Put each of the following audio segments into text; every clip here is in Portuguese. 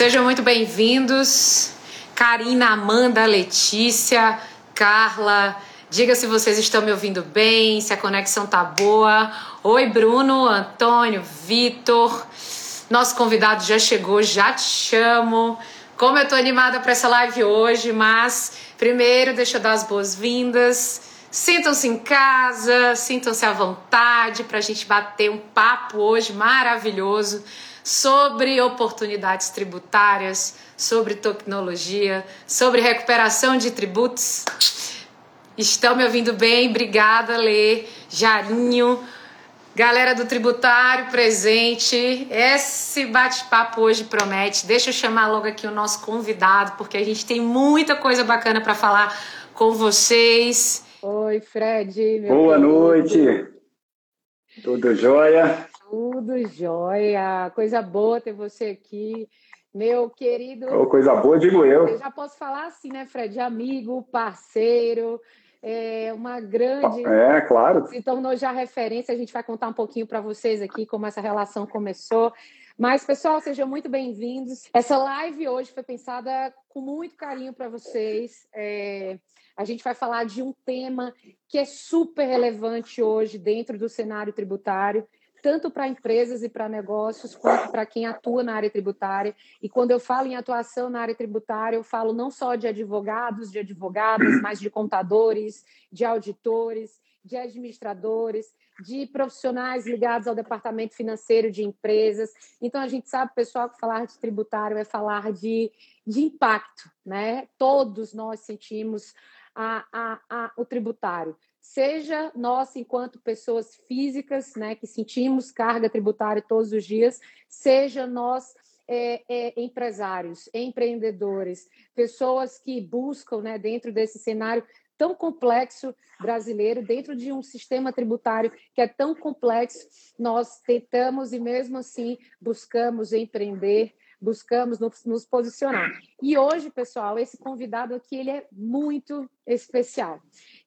Sejam muito bem-vindos. Karina, Amanda, Letícia, Carla. Diga se vocês estão me ouvindo bem, se a conexão tá boa. Oi, Bruno, Antônio, Vitor. Nosso convidado já chegou, já te chamo. Como eu tô animada para essa live hoje, mas primeiro deixa eu dar as boas-vindas. Sintam-se em casa, sintam-se à vontade para a gente bater um papo hoje maravilhoso sobre oportunidades tributárias, sobre tecnologia, sobre recuperação de tributos. Estão me ouvindo bem? Obrigada, Lê, Jarinho, galera do tributário presente. Esse bate-papo hoje promete. Deixa eu chamar logo aqui o nosso convidado, porque a gente tem muita coisa bacana para falar com vocês. Oi, Fred. Boa querido. noite. Tudo jóia? Tudo jóia. Coisa boa ter você aqui. Meu querido. Oh, coisa boa, digo eu. Eu já posso falar assim, né, Fred? Amigo, parceiro, é uma grande. É, claro. Se tornou já referência. A gente vai contar um pouquinho para vocês aqui como essa relação começou. Mas, pessoal, sejam muito bem-vindos. Essa live hoje foi pensada com muito carinho para vocês. É... A gente vai falar de um tema que é super relevante hoje dentro do cenário tributário, tanto para empresas e para negócios, quanto para quem atua na área tributária. E quando eu falo em atuação na área tributária, eu falo não só de advogados, de advogadas, mas de contadores, de auditores, de administradores, de profissionais ligados ao departamento financeiro de empresas. Então, a gente sabe, pessoal, que falar de tributário é falar de, de impacto, né? Todos nós sentimos a, a, a, o tributário seja nós, enquanto pessoas físicas, né, que sentimos carga tributária todos os dias, seja nós é, é, empresários, empreendedores, pessoas que buscam, né, dentro desse cenário tão complexo brasileiro, dentro de um sistema tributário que é tão complexo, nós tentamos e mesmo assim buscamos empreender, buscamos nos, nos, posicionar. E hoje, pessoal, esse convidado aqui ele é muito especial.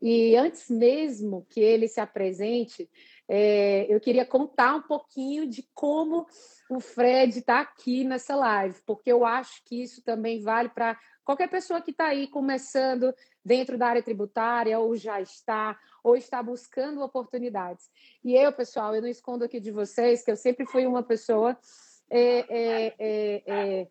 E antes mesmo que ele se apresente, é, eu queria contar um pouquinho de como o Fred está aqui nessa live, porque eu acho que isso também vale para qualquer pessoa que está aí começando dentro da área tributária, ou já está, ou está buscando oportunidades. E eu, pessoal, eu não escondo aqui de vocês que eu sempre fui uma pessoa é, é,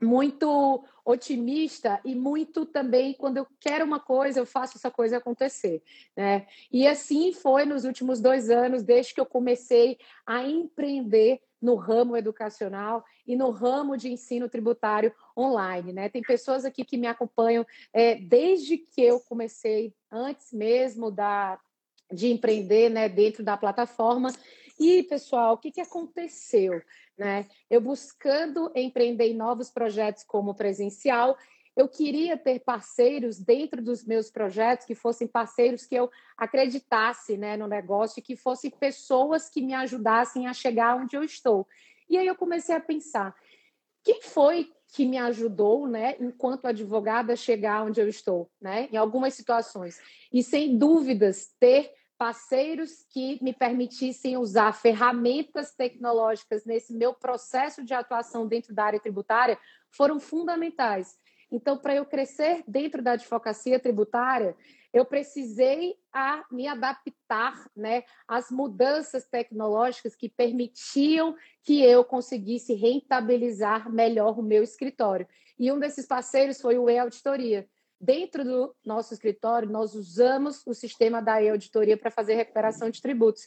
muito otimista e muito também quando eu quero uma coisa eu faço essa coisa acontecer, né? E assim foi nos últimos dois anos desde que eu comecei a empreender no ramo educacional e no ramo de ensino tributário online, né? Tem pessoas aqui que me acompanham é, desde que eu comecei, antes mesmo da de empreender, né, dentro da plataforma. E pessoal, o que, que aconteceu? Né? Eu buscando empreender em novos projetos como presencial, eu queria ter parceiros dentro dos meus projetos que fossem parceiros que eu acreditasse né, no negócio, que fossem pessoas que me ajudassem a chegar onde eu estou. E aí eu comecei a pensar, quem foi que me ajudou, né, enquanto advogada, a chegar onde eu estou, né, em algumas situações. E sem dúvidas, ter parceiros que me permitissem usar ferramentas tecnológicas nesse meu processo de atuação dentro da área tributária foram fundamentais. Então, para eu crescer dentro da advocacia tributária, eu precisei a me adaptar né, às mudanças tecnológicas que permitiam que eu conseguisse rentabilizar melhor o meu escritório. E um desses parceiros foi o E-Auditoria, Dentro do nosso escritório, nós usamos o sistema da e-auditoria para fazer recuperação de tributos.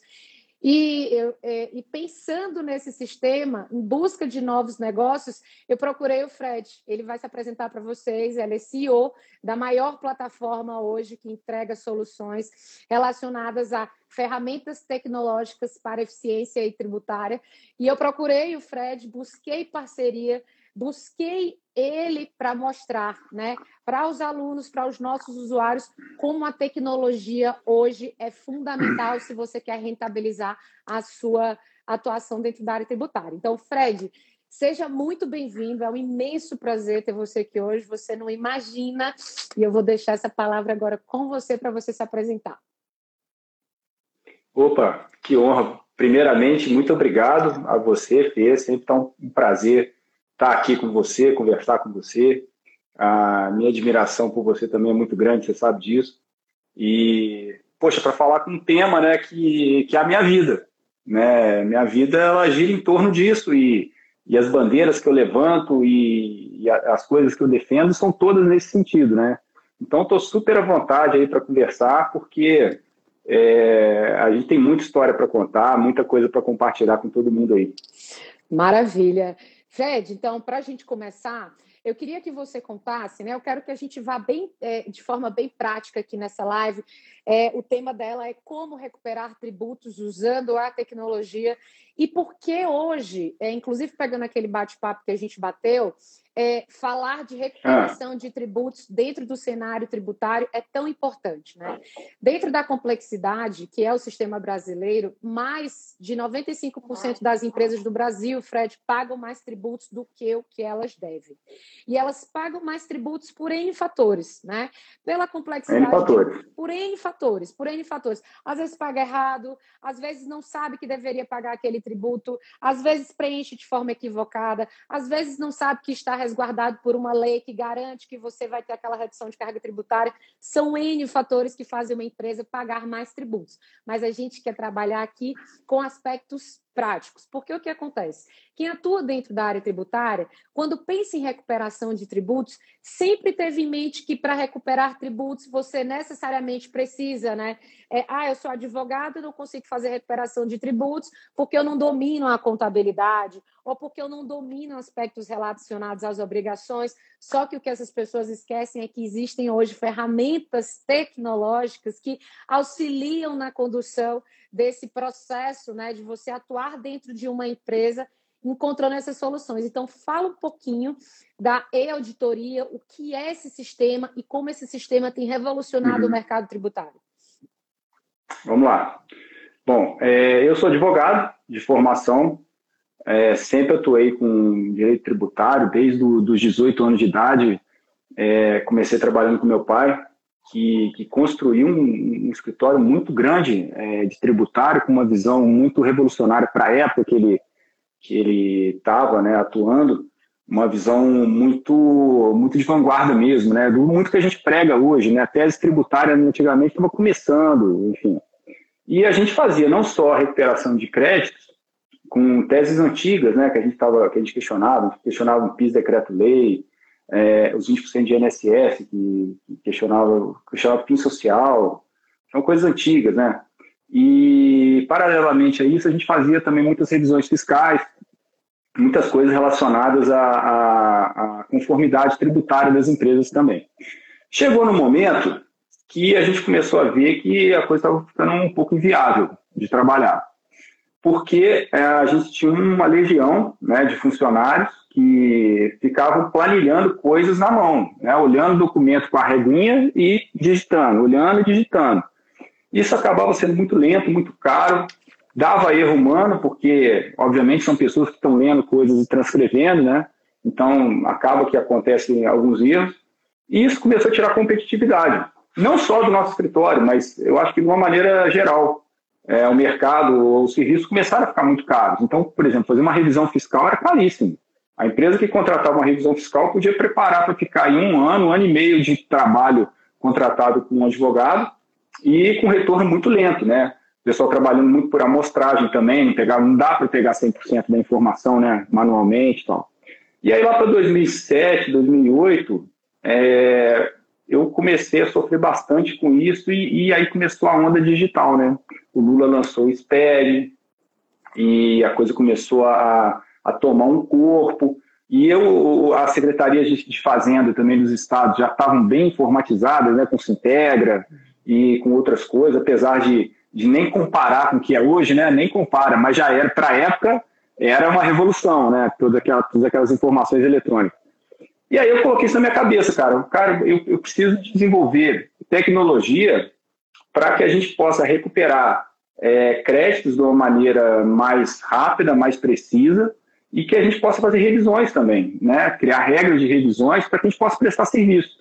E, eu, é, e, pensando nesse sistema, em busca de novos negócios, eu procurei o Fred. Ele vai se apresentar para vocês. Ele é CEO da maior plataforma hoje que entrega soluções relacionadas a ferramentas tecnológicas para eficiência e tributária. E eu procurei o Fred, busquei parceria busquei ele para mostrar, né, para os alunos, para os nossos usuários, como a tecnologia hoje é fundamental se você quer rentabilizar a sua atuação dentro da área tributária. Então, Fred, seja muito bem-vindo, é um imenso prazer ter você aqui hoje, você não imagina, e eu vou deixar essa palavra agora com você para você se apresentar. Opa, que honra. Primeiramente, muito obrigado a você, Fê, sempre tá um prazer estar aqui com você, conversar com você. A minha admiração por você também é muito grande, você sabe disso. E, poxa, para falar com um tema né, que, que é a minha vida. Né? Minha vida ela gira em torno disso e, e as bandeiras que eu levanto e, e as coisas que eu defendo são todas nesse sentido, né? Então, estou super à vontade aí para conversar, porque é, a gente tem muita história para contar, muita coisa para compartilhar com todo mundo aí. Maravilha. Fred, então, para a gente começar, eu queria que você contasse, né? Eu quero que a gente vá bem, é, de forma bem prática aqui nessa live. É, o tema dela é como recuperar tributos usando a tecnologia e por que hoje, é, inclusive pegando aquele bate-papo que a gente bateu, é, falar de recuperação ah. de tributos dentro do cenário tributário é tão importante. Né? Dentro da complexidade que é o sistema brasileiro, mais de 95% das empresas do Brasil, Fred, pagam mais tributos do que o que elas devem. E elas pagam mais tributos por N fatores, né? Pela complexidade. N fatores. Por N fatores, por N fatores. Às vezes paga errado, às vezes não sabe que deveria pagar aquele tributo, às vezes preenche de forma equivocada, às vezes não sabe que está resguardado por uma lei que garante que você vai ter aquela redução de carga tributária. São N fatores que fazem uma empresa pagar mais tributos. Mas a gente quer trabalhar aqui com aspectos práticos. Porque o que acontece? Quem atua dentro da área tributária, quando pensa em recuperação de tributos, sempre teve em mente que para recuperar tributos você necessariamente precisa, né? É, ah, eu sou advogado, não consigo fazer recuperação de tributos porque eu não domino a contabilidade ou porque eu não domino aspectos relacionados às obrigações. Só que o que essas pessoas esquecem é que existem hoje ferramentas tecnológicas que auxiliam na condução desse processo, né, de você atuar dentro de uma empresa encontrando essas soluções. Então, fala um pouquinho da e-auditoria, o que é esse sistema e como esse sistema tem revolucionado uhum. o mercado tributário. Vamos lá. Bom, é, eu sou advogado de formação, é, sempre atuei com direito tributário, desde os 18 anos de idade, é, comecei trabalhando com meu pai, que, que construiu um, um, escritório muito grande é, de tributário, com uma visão muito revolucionária para a época que ele que ele estava né, atuando, uma visão muito muito de vanguarda mesmo, né, do muito que a gente prega hoje, né, a tese tributária antigamente estava começando, enfim. E a gente fazia não só a recuperação de créditos, com teses antigas, né, que a gente tava, que a gente questionava, questionava o PIS decreto-lei, é, os 20% de INSS, que, que questionava, questionava PIN social, são coisas antigas, né? E, paralelamente a isso, a gente fazia também muitas revisões fiscais, muitas coisas relacionadas à, à, à conformidade tributária das empresas também. Chegou no momento que a gente começou a ver que a coisa estava ficando um pouco inviável de trabalhar, porque é, a gente tinha uma legião né, de funcionários que ficavam planilhando coisas na mão, né? olhando o documento com a reguinha e digitando, olhando e digitando. Isso acabava sendo muito lento, muito caro, dava erro humano, porque, obviamente, são pessoas que estão lendo coisas e transcrevendo, né? Então, acaba que acontecem alguns erros. E isso começou a tirar competitividade, não só do nosso escritório, mas eu acho que de uma maneira geral. É, o mercado, os serviços começaram a ficar muito caros. Então, por exemplo, fazer uma revisão fiscal era caríssimo. A empresa que contratava uma revisão fiscal podia preparar para ficar em um ano, um ano e meio de trabalho contratado com um advogado e com retorno muito lento, né? O pessoal trabalhando muito por amostragem também, não, pegar, não dá para pegar 100% da informação né, manualmente e tal. E aí lá para 2007, 2008, é, eu comecei a sofrer bastante com isso e, e, aí começou a onda digital, né? O Lula lançou o Espere e a coisa começou a, a tomar um corpo. E eu, as secretarias de, fazenda também dos estados já estavam bem informatizadas, né, com Sintegra e com outras coisas, apesar de, de nem comparar com o que é hoje, né, nem compara, mas já era, para a época, era uma revolução, né, todas aquelas, todas aquelas informações eletrônicas. E aí eu coloquei isso na minha cabeça, cara, cara, eu, eu preciso desenvolver tecnologia para que a gente possa recuperar é, créditos de uma maneira mais rápida, mais precisa, e que a gente possa fazer revisões também, né? criar regras de revisões para que a gente possa prestar serviço.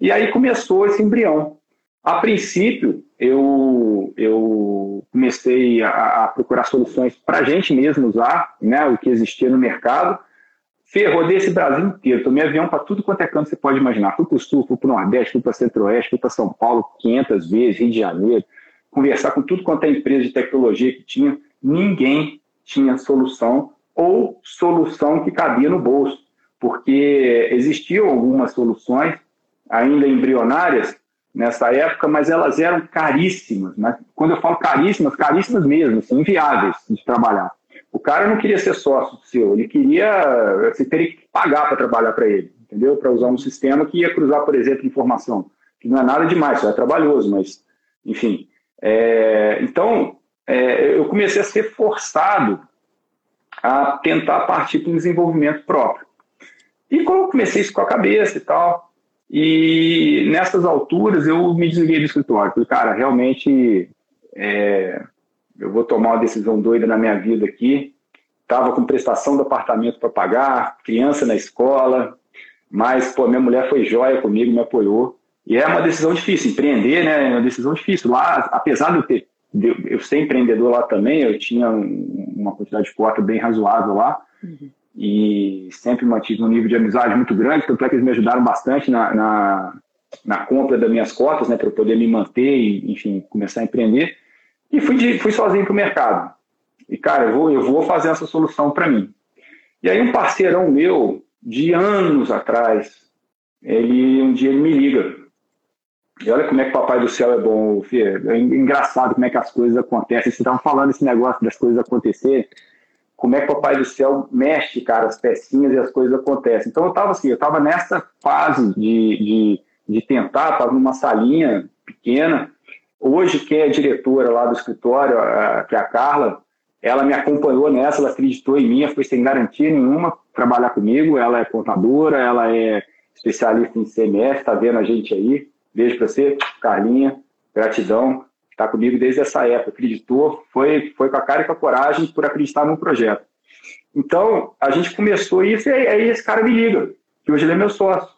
E aí começou esse embrião. A princípio, eu, eu comecei a, a procurar soluções para a gente mesmo usar, né, o que existia no mercado, Fê, rodei esse Brasil inteiro, tomei avião para tudo quanto é canto você pode imaginar. Fui para o Sul, fui para o Nordeste, fui para Centro-Oeste, fui para São Paulo 500 vezes, Rio de Janeiro, conversar com tudo quanto é empresa de tecnologia que tinha. Ninguém tinha solução ou solução que cabia no bolso, porque existiam algumas soluções ainda embrionárias nessa época, mas elas eram caríssimas. Né? Quando eu falo caríssimas, caríssimas mesmo, assim, inviáveis de trabalhar. O cara não queria ser sócio seu, ele queria, você teria que pagar para trabalhar para ele, entendeu? Para usar um sistema que ia cruzar, por exemplo, informação, que não é nada demais, só é trabalhoso, mas, enfim. É, então, é, eu comecei a ser forçado a tentar partir para um desenvolvimento próprio. E como eu comecei isso com a cabeça e tal, e nessas alturas eu me desliguei do escritório. Falei, cara, realmente é, eu vou tomar uma decisão doida na minha vida aqui. Estava com prestação do apartamento para pagar, criança na escola, mas pô, minha mulher foi jóia comigo, me apoiou. E é uma decisão difícil, empreender, né? É uma decisão difícil. Lá, apesar de eu ter, eu ser empreendedor lá também, eu tinha uma quantidade de cota bem razoável lá. Uhum. E sempre mantive um nível de amizade muito grande, tanto é que eles me ajudaram bastante na, na, na compra das minhas cotas, né, para eu poder me manter e, enfim, começar a empreender. E fui, de, fui sozinho para o mercado. E, cara, eu vou, eu vou fazer essa solução para mim. E aí, um parceirão meu, de anos atrás, ele um dia ele me liga. E olha como é que o Papai do Céu é bom, Fê. É engraçado como é que as coisas acontecem. Vocês estavam falando esse negócio das coisas acontecerem. Como é que o Papai do Céu mexe, cara, as pecinhas e as coisas acontecem. Então eu estava assim, eu estava nessa fase de, de, de tentar, estava numa salinha pequena, Hoje, quem é diretora lá do escritório, que é a Carla, ela me acompanhou nessa, ela acreditou em mim, foi sem garantia nenhuma trabalhar comigo. Ela é contadora, ela é especialista em CMS, está vendo a gente aí. Beijo para você, Carlinha, gratidão. Está comigo desde essa época, acreditou, foi, foi com a cara e com a coragem por acreditar no projeto. Então, a gente começou isso e aí esse cara me liga, que hoje ele é meu sócio.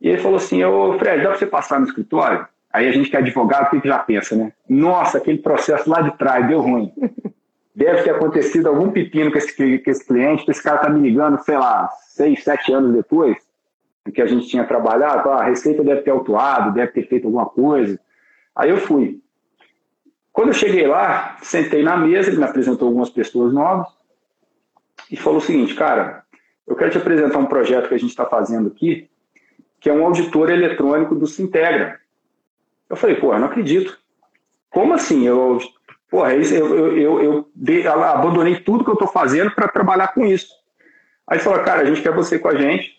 E ele falou assim, ô Fred, dá para você passar no escritório? Aí a gente que é advogado, o que já pensa, né? Nossa, aquele processo lá de trás deu ruim. Deve ter acontecido algum pepino com esse, com esse cliente, esse cara tá me ligando, sei lá, seis, sete anos depois do que a gente tinha trabalhado, a receita deve ter autuado, deve ter feito alguma coisa. Aí eu fui. Quando eu cheguei lá, sentei na mesa, ele me apresentou algumas pessoas novas e falou o seguinte, cara, eu quero te apresentar um projeto que a gente está fazendo aqui, que é um auditor eletrônico do Sintegra. Eu falei, pô, eu não acredito. Como assim? Eu, porra, eu, eu, eu, eu abandonei tudo que eu estou fazendo para trabalhar com isso. Aí ele falou, cara, a gente quer você com a gente,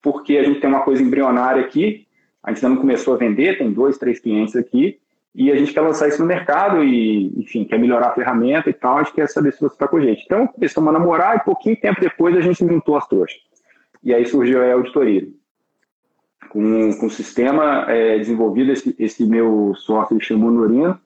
porque a gente tem uma coisa embrionária aqui, a gente ainda não começou a vender, tem dois, três clientes aqui, e a gente quer lançar isso no mercado e, enfim, quer melhorar a ferramenta e tal, a gente quer saber se você está com a gente. Então, começamos a namorar e pouquinho tempo depois a gente juntou as trouxas. E aí surgiu a auditoria com, com o sistema é, desenvolvido, esse, esse meu sócio chamou Norino,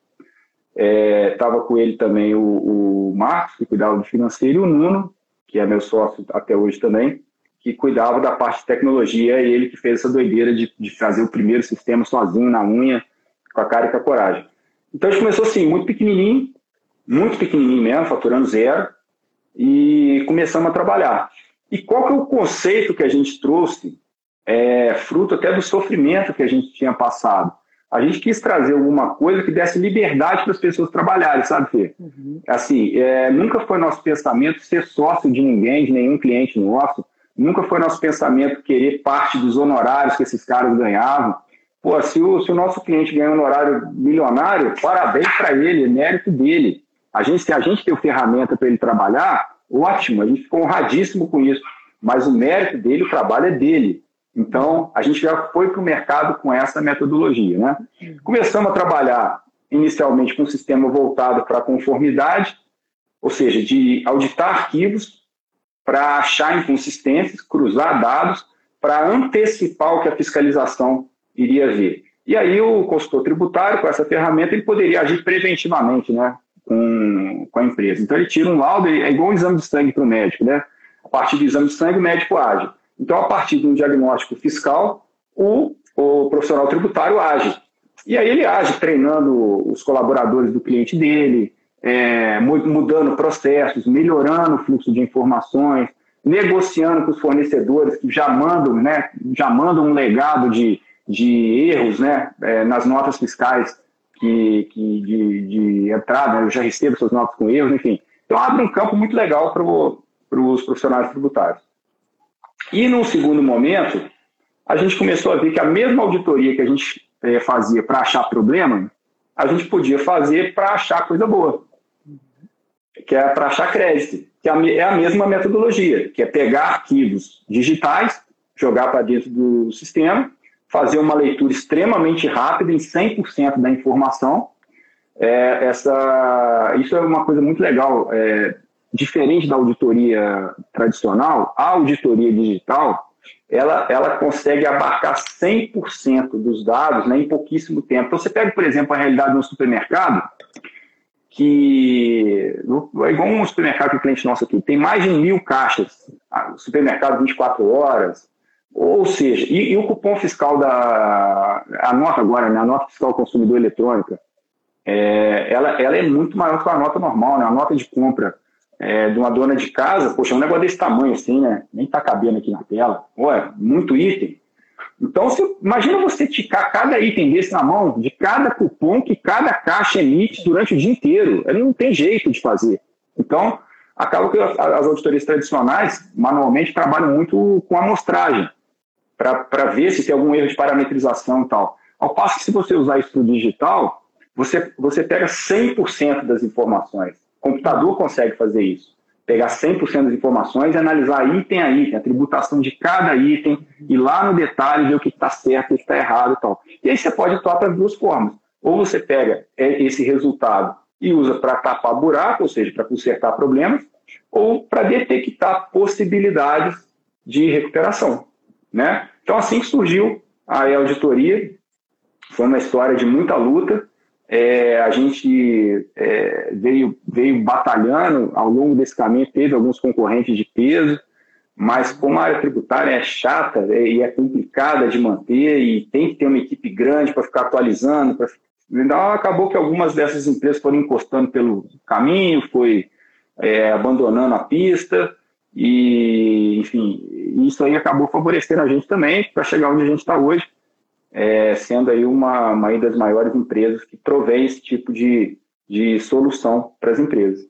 estava é, com ele também o, o Marcos, que cuidava do financeiro, e o Nuno, que é meu sócio até hoje também, que cuidava da parte de tecnologia, e ele que fez essa doideira de, de fazer o primeiro sistema sozinho, na unha, com a cara e com a coragem. Então a gente começou assim, muito pequenininho, muito pequenininho mesmo, faturando zero, e começamos a trabalhar. E qual que é o conceito que a gente trouxe é, fruto até do sofrimento que a gente tinha passado. A gente quis trazer alguma coisa que desse liberdade para as pessoas trabalharem, sabe, Fê? Uhum. Assim, é, nunca foi nosso pensamento ser sócio de ninguém, de nenhum cliente nosso. Nunca foi nosso pensamento querer parte dos honorários que esses caras ganhavam. Pô, se o, se o nosso cliente ganha um honorário milionário, parabéns para ele, é mérito dele. A gente, se a gente tem ferramenta para ele trabalhar, ótimo, a gente ficou honradíssimo com isso. Mas o mérito dele, o trabalho é dele. Então, a gente já foi para o mercado com essa metodologia. Né? Começamos a trabalhar inicialmente com um sistema voltado para conformidade, ou seja, de auditar arquivos para achar inconsistências, cruzar dados, para antecipar o que a fiscalização iria ver. E aí o consultor tributário, com essa ferramenta, ele poderia agir preventivamente né, com, com a empresa. Então ele tira um laudo, é igual um exame de sangue para o médico. Né? A partir do exame de sangue, o médico age. Então, a partir de um diagnóstico fiscal, o, o profissional tributário age. E aí ele age treinando os colaboradores do cliente dele, é, mudando processos, melhorando o fluxo de informações, negociando com os fornecedores que já mandam, né, já mandam um legado de, de erros né, é, nas notas fiscais que, que de, de entrada, né, eu já recebo essas notas com erros, enfim. Então abre um campo muito legal para os profissionais tributários. E num segundo momento, a gente começou a ver que a mesma auditoria que a gente é, fazia para achar problema, a gente podia fazer para achar coisa boa, que é para achar crédito, que é, é a mesma metodologia, que é pegar arquivos digitais, jogar para dentro do sistema, fazer uma leitura extremamente rápida em 100% da informação. É, essa, isso é uma coisa muito legal. É, diferente da auditoria tradicional, a auditoria digital ela, ela consegue abarcar 100% dos dados né, em pouquíssimo tempo. Então, você pega, por exemplo, a realidade no supermercado, que é igual um supermercado que o cliente nosso aqui, tem mais de mil caixas, supermercado 24 horas, ou seja, e, e, o cupom fiscal da. A nota agora, né, a nota fiscal consumidor eletrônica, é, ela, ela é muito maior que a nota normal, né? A nota de compra é, de uma dona de casa, poxa, é um negócio desse tamanho assim, né? Nem tá cabendo aqui na tela. Olha, muito item. Então, imagina você ticar cada item desse na mão, de cada cupom que cada caixa emite durante o dia inteiro. Não tem jeito de fazer. Então, acaba que as auditorias tradicionais, manualmente, trabalham muito com amostragem para ver se tem algum erro de parametrização e tal. Ao passo que se você usar isso para digital, você, você pega 100% das informações. Computador consegue fazer isso. Pegar 100% das informações e analisar item a item, a tributação de cada item, e lá no detalhe ver o que está certo, o que está errado e tal. E aí você pode atuar para duas formas. Ou você pega é, esse resultado e usa para tapar buraco, ou seja, para consertar problemas, ou para detectar possibilidades de recuperação. Né? Então, assim que surgiu a auditoria, foi uma história de muita luta. É, a gente é, veio, veio batalhando ao longo desse caminho, teve alguns concorrentes de peso, mas como a área tributária é chata é, e é complicada de manter e tem que ter uma equipe grande para ficar atualizando, pra, então acabou que algumas dessas empresas foram encostando pelo caminho, foi é, abandonando a pista, e, enfim, isso aí acabou favorecendo a gente também para chegar onde a gente está hoje, é, sendo aí uma, uma das maiores empresas que provém esse tipo de, de solução para as empresas.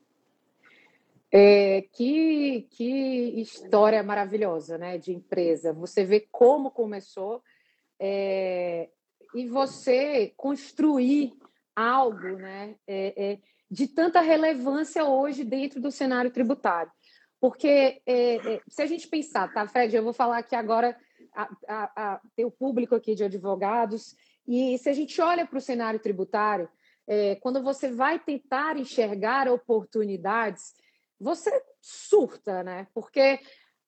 É, que, que história maravilhosa, né, de empresa. Você vê como começou é, e você construir algo, né, é, é de tanta relevância hoje dentro do cenário tributário. Porque é, é, se a gente pensar, tá, Fred, eu vou falar aqui agora, a, a, tem o público aqui de advogados, e se a gente olha para o cenário tributário, é, quando você vai tentar enxergar oportunidades, você surta, né? Porque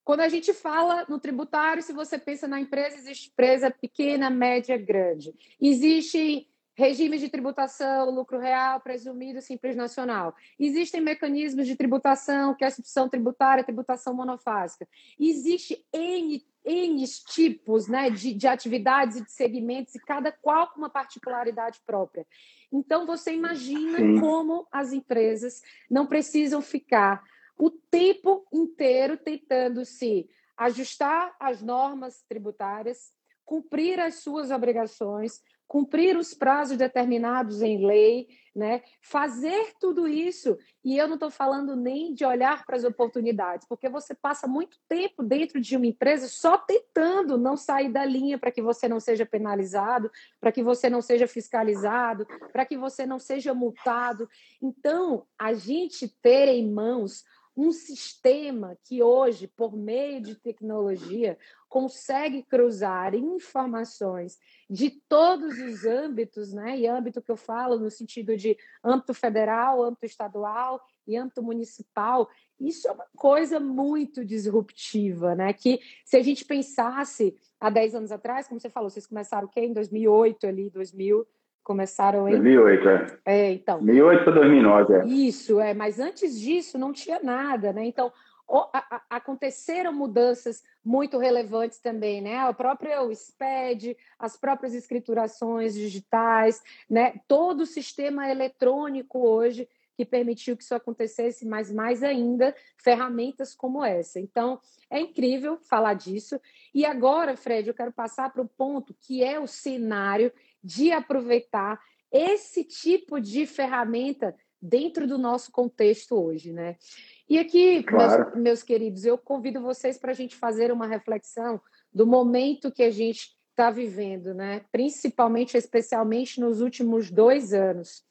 quando a gente fala no tributário, se você pensa na empresa, existe empresa pequena, média, grande. Existe regimes de tributação, lucro real, presumido, simples nacional. Existem mecanismos de tributação, que é a substituição tributária, tributação monofásica. Existe N, N tipos né, de, de atividades e de segmentos, e cada qual com uma particularidade própria. Então, você imagina Sim. como as empresas não precisam ficar o tempo inteiro tentando se ajustar às normas tributárias, cumprir as suas obrigações, cumprir os prazos determinados em lei, né? fazer tudo isso. E eu não estou falando nem de olhar para as oportunidades, porque você passa muito tempo dentro de uma empresa só tentando não sair da linha para que você não seja penalizado, para que você não seja fiscalizado, para que você não seja multado. Então, a gente ter em mãos um sistema que hoje, por meio de tecnologia, consegue cruzar informações de todos os âmbitos, né? E âmbito que eu falo no sentido de âmbito federal, âmbito estadual e âmbito municipal, isso é uma coisa muito disruptiva, né? Que se a gente pensasse há 10 anos atrás, como você falou, vocês começaram o quê? Em 2008 ali, 2000, começaram em 2008, é. É, então. 2008 para 2009, é. Isso, é, mas antes disso não tinha nada, né? Então, aconteceram mudanças muito relevantes também, né? O próprio SPED, as próprias escriturações digitais, né? Todo o sistema eletrônico hoje que permitiu que isso acontecesse, mas mais ainda ferramentas como essa. Então, é incrível falar disso. E agora, Fred, eu quero passar para o ponto que é o cenário de aproveitar esse tipo de ferramenta dentro do nosso contexto hoje, né? E aqui, claro. meus, meus, queridos, eu convido vocês para a gente fazer uma reflexão do momento que a gente está vivendo, né? Principalmente, especialmente nos últimos dois anos.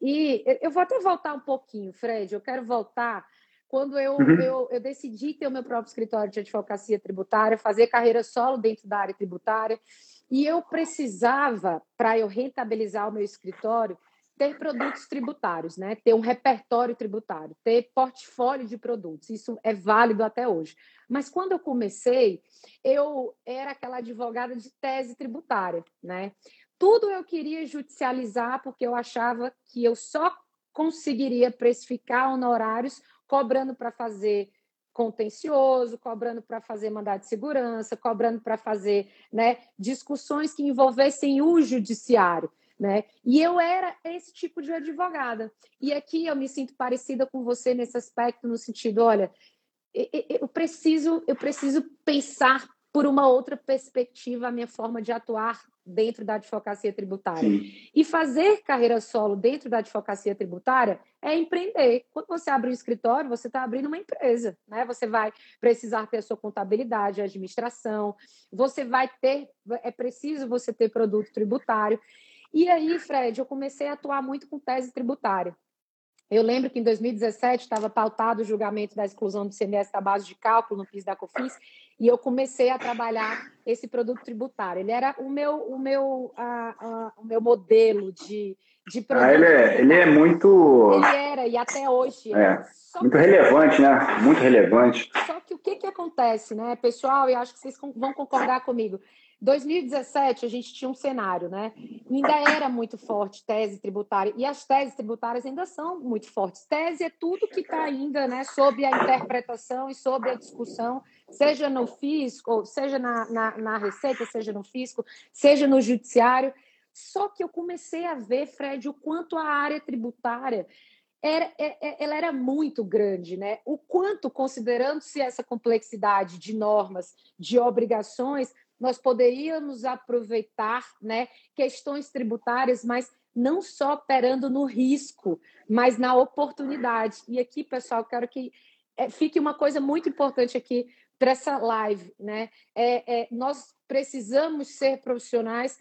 E eu vou até voltar um pouquinho, Fred. Eu quero voltar quando eu, uhum. eu, eu, decidi ter o meu próprio escritório de advocacia tributária, fazer carreira solo dentro da área tributária, e eu precisava, para eu rentabilizar o meu escritório, ter produtos tributários, né? ter um repertório tributário, ter portfólio de produtos. Isso é válido até hoje. Mas quando eu comecei, eu era aquela advogada de tese tributária. Né? Tudo eu queria judicializar porque eu achava que eu só conseguiria precificar honorários cobrando para fazer contencioso, cobrando para fazer mandado de segurança, cobrando para fazer né, discussões que envolvessem o judiciário. Né? E eu era esse tipo de advogada. E aqui eu me sinto parecida com você nesse aspecto, no sentido, olha, eu preciso, eu preciso pensar por uma outra perspectiva a minha forma de atuar dentro da advocacia tributária. Sim. E fazer carreira solo dentro da advocacia tributária é empreender. Quando você abre um escritório, você está abrindo uma empresa, né? Você vai precisar ter a sua contabilidade, administração, você vai ter, é preciso você ter produto tributário. E aí, Fred, eu comecei a atuar muito com tese tributária. Eu lembro que em 2017 estava pautado o julgamento da exclusão do CMS da base de cálculo no PIS da COFINS e eu comecei a trabalhar esse produto tributário. Ele era o meu, o meu, o meu modelo de, de produto. Ah, ele, é, ele é muito. Ele era, e até hoje. É, muito que... relevante, né? Muito relevante. Só que o que, que acontece, né, pessoal? E acho que vocês vão concordar comigo. 2017 a gente tinha um cenário, né? Ainda era muito forte tese tributária e as teses tributárias ainda são muito fortes. Tese é tudo que está ainda, né, sobre a interpretação e sobre a discussão, seja no fisco, seja na, na, na receita, seja no fisco, seja no judiciário. Só que eu comecei a ver, Fred, o quanto a área tributária era, é, é, ela era muito grande, né? O quanto, considerando-se essa complexidade de normas, de obrigações, nós poderíamos aproveitar né, questões tributárias, mas não só operando no risco, mas na oportunidade. E aqui, pessoal, quero que é, fique uma coisa muito importante aqui para essa live. Né? É, é, nós precisamos ser profissionais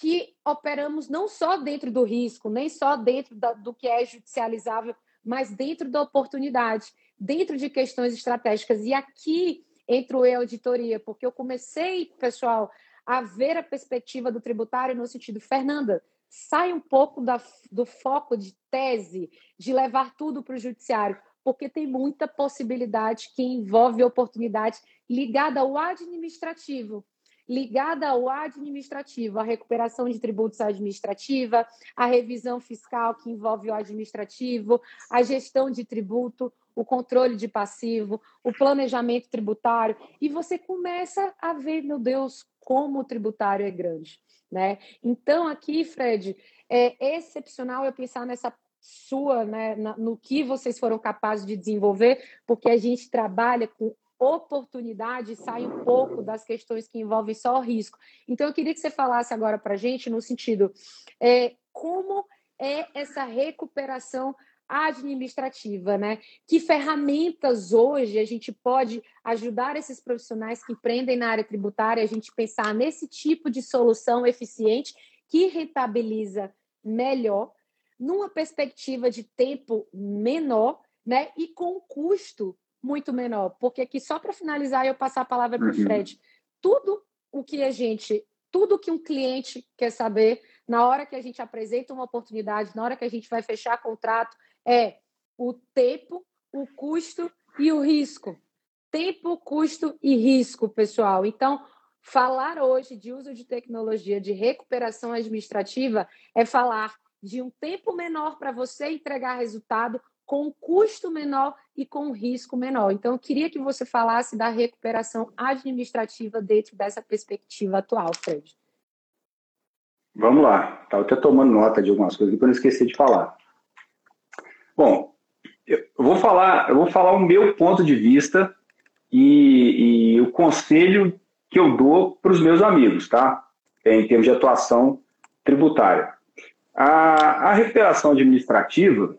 que operamos não só dentro do risco, nem só dentro da, do que é judicializável, mas dentro da oportunidade, dentro de questões estratégicas. E aqui entro eu auditoria, porque eu comecei, pessoal, a ver a perspectiva do tributário no sentido, Fernanda, sai um pouco da, do foco de tese, de levar tudo para o judiciário, porque tem muita possibilidade que envolve oportunidade ligada ao administrativo ligada ao administrativo, a recuperação de tributos administrativa, a revisão fiscal que envolve o administrativo, a gestão de tributo, o controle de passivo, o planejamento tributário, e você começa a ver, meu Deus, como o tributário é grande. Né? Então, aqui, Fred, é excepcional eu pensar nessa sua, né, no que vocês foram capazes de desenvolver, porque a gente trabalha com oportunidade sai um pouco das questões que envolvem só o risco. Então, eu queria que você falasse agora para a gente no sentido é, como é essa recuperação administrativa, né? Que ferramentas hoje a gente pode ajudar esses profissionais que empreendem na área tributária a gente pensar nesse tipo de solução eficiente que rentabiliza melhor, numa perspectiva de tempo menor, né? E com custo muito menor. Porque aqui, só para finalizar, eu passar a palavra para o uhum. Fred. Tudo o que a gente, tudo que um cliente quer saber, na hora que a gente apresenta uma oportunidade, na hora que a gente vai fechar contrato, é o tempo, o custo e o risco. Tempo, custo e risco, pessoal. Então, falar hoje de uso de tecnologia de recuperação administrativa é falar de um tempo menor para você entregar resultado, com um custo menor e com um risco menor. Então, eu queria que você falasse da recuperação administrativa dentro dessa perspectiva atual, Fred. Vamos lá. Estava até tomando nota de algumas coisas eu não esqueci de falar. Bom, eu vou falar, eu vou falar o meu ponto de vista e, e o conselho que eu dou para os meus amigos, tá? Em termos de atuação tributária. A, a recuperação administrativa,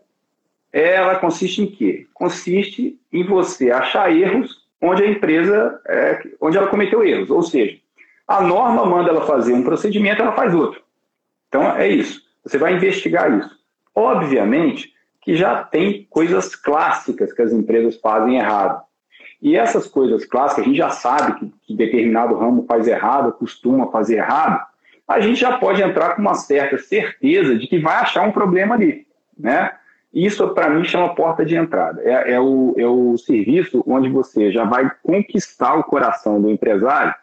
ela consiste em quê? Consiste em você achar erros onde a empresa, é, onde ela cometeu erros. Ou seja, a norma manda ela fazer um procedimento, ela faz outro. Então, é isso. Você vai investigar isso. Obviamente que já tem coisas clássicas que as empresas fazem errado. E essas coisas clássicas, a gente já sabe que, que determinado ramo faz errado, costuma fazer errado, a gente já pode entrar com uma certa certeza de que vai achar um problema ali, né? Isso, para mim, chama porta de entrada. É, é, o, é o serviço onde você já vai conquistar o coração do empresário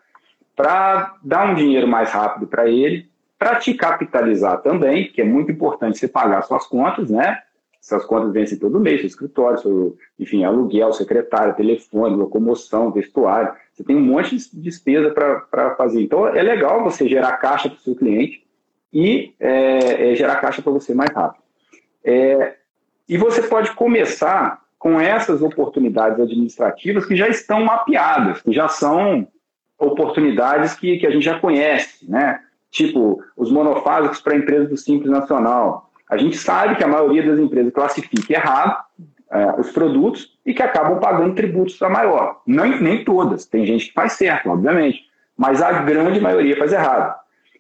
para dar um dinheiro mais rápido para ele, para te capitalizar também, que é muito importante você pagar suas contas, né? Essas contas vencem todo mês, seu escritório, seu, enfim, aluguel, secretário, telefone, locomoção, vestuário. Você tem um monte de despesa para fazer. Então, é legal você gerar caixa para o seu cliente e é, é, gerar caixa para você mais rápido. É, e você pode começar com essas oportunidades administrativas que já estão mapeadas, que já são oportunidades que, que a gente já conhece, né? Tipo, os monofásicos para empresas do Simples Nacional, a gente sabe que a maioria das empresas classifica errado é, os produtos e que acabam pagando tributos a maior. Nem, nem todas, tem gente que faz certo, obviamente, mas a grande maioria faz errado.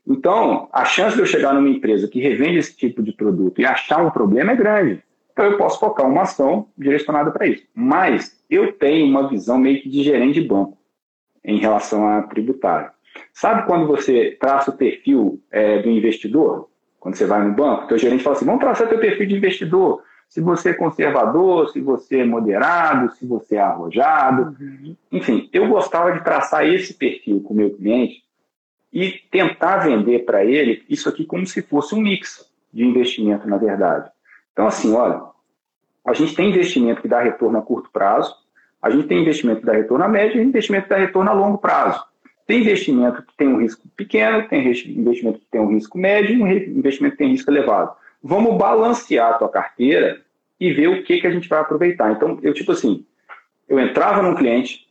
Então, a chance de eu chegar numa empresa que revende esse tipo de produto e achar um problema é grande. Então, eu posso focar uma ação direcionada para isso. Mas eu tenho uma visão meio que de gerente de banco em relação a tributário. Sabe quando você traça o perfil é, do investidor? Quando você vai no banco, teu gerente fala assim: vamos traçar teu perfil de investidor. Se você é conservador, se você é moderado, se você é arrojado. Uhum. Enfim, eu gostava de traçar esse perfil com o meu cliente e tentar vender para ele isso aqui como se fosse um mix de investimento, na verdade. Então, assim, olha, a gente tem investimento que dá retorno a curto prazo, a gente tem investimento que dá retorno a médio e investimento que dá retorno a longo prazo. Tem investimento que tem um risco pequeno, tem investimento que tem um risco médio e um investimento que tem risco elevado. Vamos balancear a tua carteira e ver o que, que a gente vai aproveitar. Então, eu, tipo assim, eu entrava num cliente,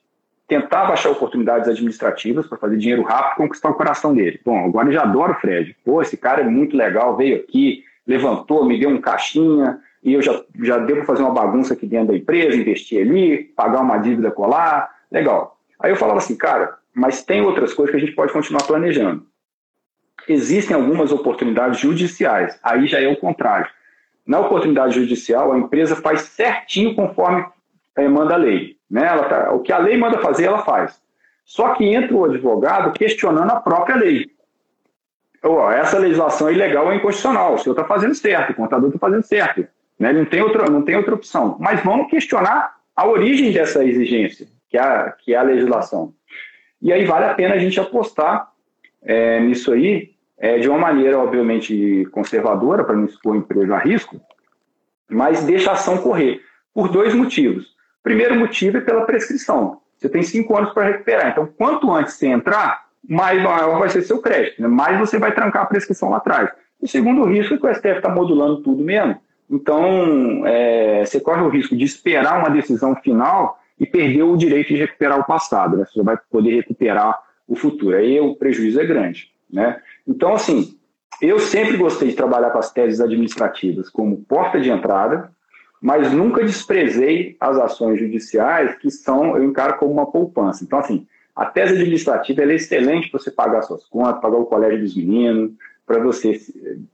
tentava achar oportunidades administrativas para fazer dinheiro rápido conquistar o coração dele. Bom, agora eu já adoro o Fred. Pô, esse cara é muito legal, veio aqui, levantou, me deu um caixinha, e eu já, já devo fazer uma bagunça aqui dentro da empresa, investir ali, pagar uma dívida colar, legal. Aí eu falava assim, cara, mas tem outras coisas que a gente pode continuar planejando. Existem algumas oportunidades judiciais, aí já é o contrário. Na oportunidade judicial, a empresa faz certinho conforme é, manda a lei. Né? Tá, o que a lei manda fazer, ela faz. Só que entra o advogado questionando a própria lei. Oh, essa legislação é ilegal ou inconstitucional. O senhor está fazendo certo, o contador está fazendo certo. Né? Não, tem outra, não tem outra opção. Mas vamos questionar a origem dessa exigência, que é que é a legislação. E aí vale a pena a gente apostar é, nisso aí, é, de uma maneira, obviamente, conservadora, para não expor a empresa a risco, mas deixa a ação correr, por dois motivos. Primeiro motivo é pela prescrição. Você tem cinco anos para recuperar. Então, quanto antes você entrar, mais maior vai ser seu crédito, né? mais você vai trancar a prescrição lá atrás. O segundo risco é que o STF está modulando tudo mesmo. Então, é, você corre o risco de esperar uma decisão final e perdeu o direito de recuperar o passado, né? Você vai poder recuperar o futuro. Aí o prejuízo é grande, né? Então, assim, eu sempre gostei de trabalhar com as teses administrativas como porta de entrada, mas nunca desprezei as ações judiciais que são, eu encaro como uma poupança. Então, assim, a tese administrativa é excelente para você pagar suas contas, pagar o colégio dos meninos, para você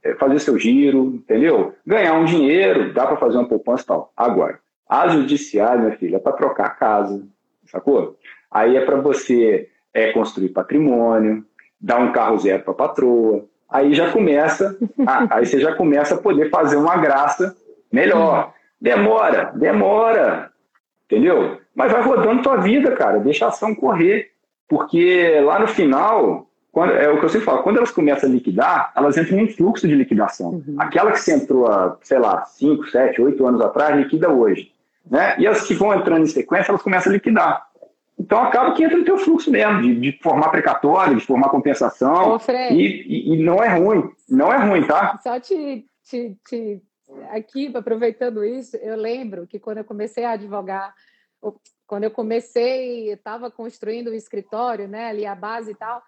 eh, fazer seu giro, entendeu? Ganhar um dinheiro, dá para fazer uma poupança e tal. Agora, a judiciária, minha filha, é para trocar casa, sacou? Aí é para você é, construir patrimônio, dar um carro zero para a patroa. Aí já começa, ah, aí você já começa a poder fazer uma graça melhor. Demora, demora, entendeu? Mas vai rodando tua vida, cara. Deixa a ação correr, porque lá no final quando, é o que eu sempre falo, quando elas começam a liquidar, elas entram em fluxo de liquidação. Uhum. Aquela que você entrou há, sei lá, 5, 7, 8 anos atrás, liquida hoje. Né? E as que vão entrando em sequência, elas começam a liquidar. Então acaba que entra no teu fluxo mesmo, de, de formar precatório, de formar compensação. Ô, e, e, e, não é ruim, não é ruim, tá? Só te, te, te aqui, aproveitando isso, eu lembro que quando eu comecei a advogar, quando eu comecei, estava construindo o escritório, né, ali a base e tal,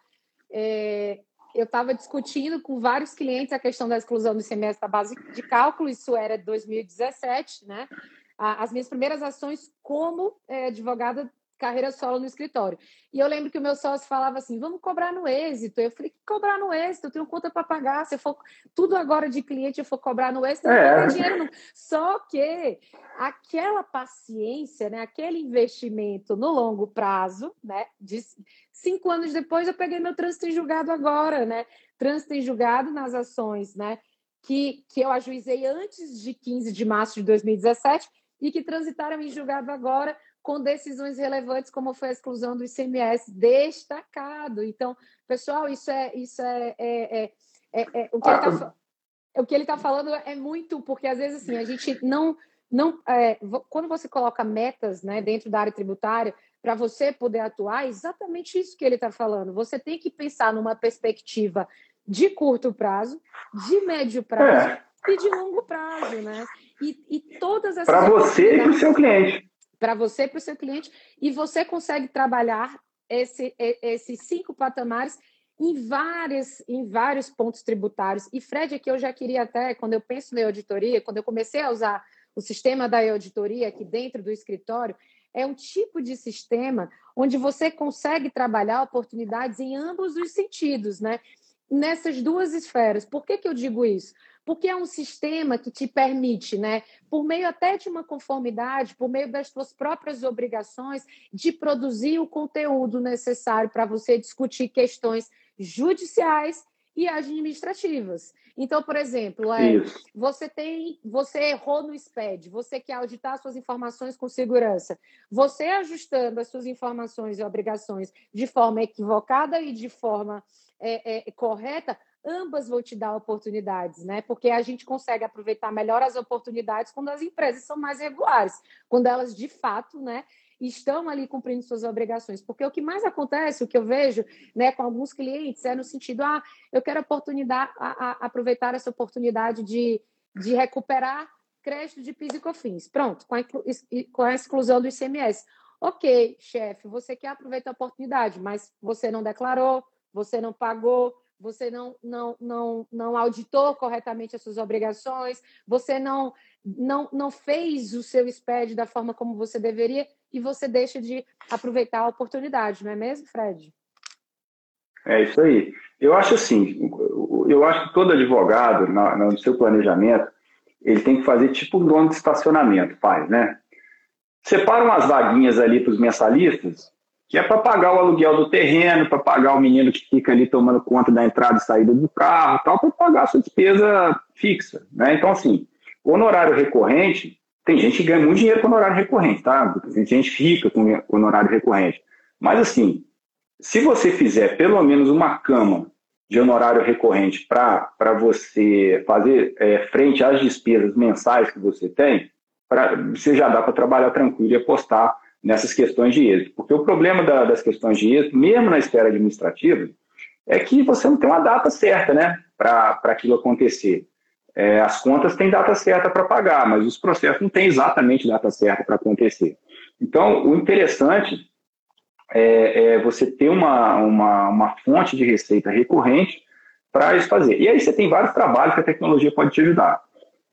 é, eu estava discutindo com vários clientes a questão da exclusão do ICMS da base de cálculo, isso era 2017, né? As minhas primeiras ações como é, advogada carreira solo no escritório. E eu lembro que o meu sócio falava assim: vamos cobrar no êxito. Eu falei: cobrar no êxito, eu tenho conta para pagar. Se for tudo agora de cliente, eu for cobrar no êxito, eu não é. dinheiro. Não. Só que aquela paciência, né, aquele investimento no longo prazo, né, de cinco anos depois, eu peguei meu trânsito em julgado agora, né? Trânsito em julgado nas ações, né? Que, que eu ajuizei antes de 15 de março de 2017 e que transitaram em julgado agora com decisões relevantes, como foi a exclusão do ICMS, destacado. Então, pessoal, isso é, isso é, é, é, é, é o que ele está o que ele está falando é muito, porque às vezes assim, a gente não. não é, quando você coloca metas né, dentro da área tributária, para você poder atuar, é exatamente isso que ele está falando. Você tem que pensar numa perspectiva de curto prazo, de médio prazo é. e de longo prazo, né? E, e todas essas. Para você e para o seu cliente para você e para o seu cliente, e você consegue trabalhar esse, esses cinco patamares em, várias, em vários pontos tributários. E, Fred, aqui eu já queria até, quando eu penso na auditoria, quando eu comecei a usar o sistema da auditoria aqui dentro do escritório, é um tipo de sistema onde você consegue trabalhar oportunidades em ambos os sentidos, né? Nessas duas esferas. Por que, que eu digo isso? Porque é um sistema que te permite, né, por meio até de uma conformidade, por meio das suas próprias obrigações, de produzir o conteúdo necessário para você discutir questões judiciais e administrativas. Então, por exemplo, é, você tem, você errou no SPED, você quer auditar suas informações com segurança. Você ajustando as suas informações e obrigações de forma equivocada e de forma é, é, correta, ambas vão te dar oportunidades, né? Porque a gente consegue aproveitar melhor as oportunidades quando as empresas são mais regulares, quando elas de fato, né, estão ali cumprindo suas obrigações. Porque o que mais acontece, o que eu vejo, né, com alguns clientes é no sentido, ah, eu quero oportunidade, a, a, aproveitar essa oportunidade de, de recuperar crédito de PIS e COFINS. Pronto, com a, com a exclusão do ICMS. Ok, chefe, você quer aproveitar a oportunidade, mas você não declarou, você não pagou, você não, não, não, não auditou corretamente as suas obrigações, você não, não, não fez o seu SPED da forma como você deveria e você deixa de aproveitar a oportunidade, não é mesmo, Fred? É isso aí. Eu acho assim, eu acho que todo advogado, no seu planejamento, ele tem que fazer tipo um dono de estacionamento, faz, né? Separa umas vaguinhas ali para os mensalistas que é para pagar o aluguel do terreno, para pagar o menino que fica ali tomando conta da entrada e saída do carro, tal, para pagar a sua despesa fixa. Né? Então, assim, honorário recorrente, tem gente que ganha muito dinheiro com honorário recorrente, tá? Tem gente que fica com honorário recorrente. Mas, assim, se você fizer pelo menos uma cama de honorário recorrente para você fazer é, frente às despesas mensais que você tem, pra, você já dá para trabalhar tranquilo e apostar nessas questões de êxito. Porque o problema da, das questões de êxito, mesmo na esfera administrativa, é que você não tem uma data certa né, para aquilo acontecer. É, as contas têm data certa para pagar, mas os processos não têm exatamente data certa para acontecer. Então, o interessante é, é, você ter uma, uma, uma fonte de receita recorrente para isso fazer. E aí você tem vários trabalhos que a tecnologia pode te ajudar.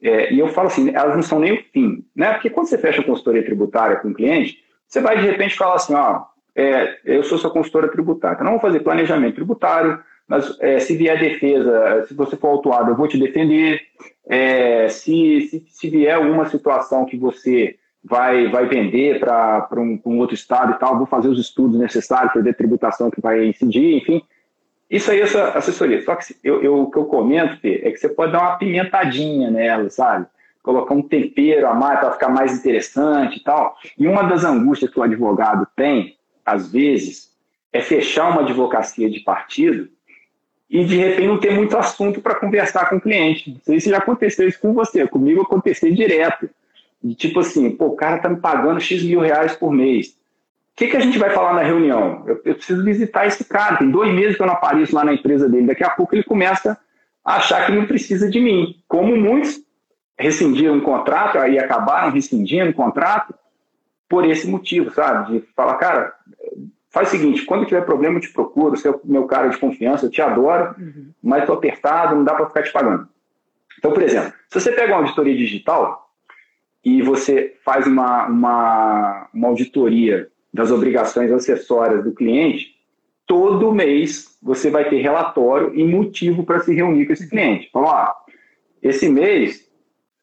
É, e eu falo assim, elas não são nem o fim, né? Porque quando você fecha a consultoria tributária com o cliente, você vai de repente falar assim, ó, é, eu sou sua consultora tributária, então não vou fazer planejamento tributário, mas é, se vier defesa, se você for autuado, eu vou te defender. É, se, se, se, vier alguma situação que você vai, vai vender para um, um, outro estado e tal, vou fazer os estudos necessários para ver tributação que vai incidir, enfim. Isso aí, essa assessoria. Só que eu, eu, o que eu comento, Fê, é que você pode dar uma pimentadinha nela, sabe? Colocar um tempero a mais para ficar mais interessante e tal. E uma das angústias que o advogado tem, às vezes, é fechar uma advocacia de partido e de repente não ter muito assunto para conversar com o cliente. Não sei se já aconteceu isso com você, comigo aconteceu direto. Tipo assim, pô, o cara tá me pagando X mil reais por mês. O que, que a gente vai falar na reunião? Eu, eu preciso visitar esse cara, tem dois meses que eu não apareço lá na empresa dele. Daqui a pouco ele começa a achar que não precisa de mim. Como muitos rescindiram um contrato, aí acabaram rescindindo o contrato por esse motivo, sabe? De falar, cara, faz o seguinte, quando tiver problema eu te procuro, você é o meu cara de confiança, eu te adoro, uhum. mas estou apertado, não dá para ficar te pagando. Então, por exemplo, se você pega uma auditoria digital e você faz uma, uma, uma auditoria das obrigações acessórias do cliente, todo mês você vai ter relatório e motivo para se reunir com esse cliente. Então, ó, esse mês,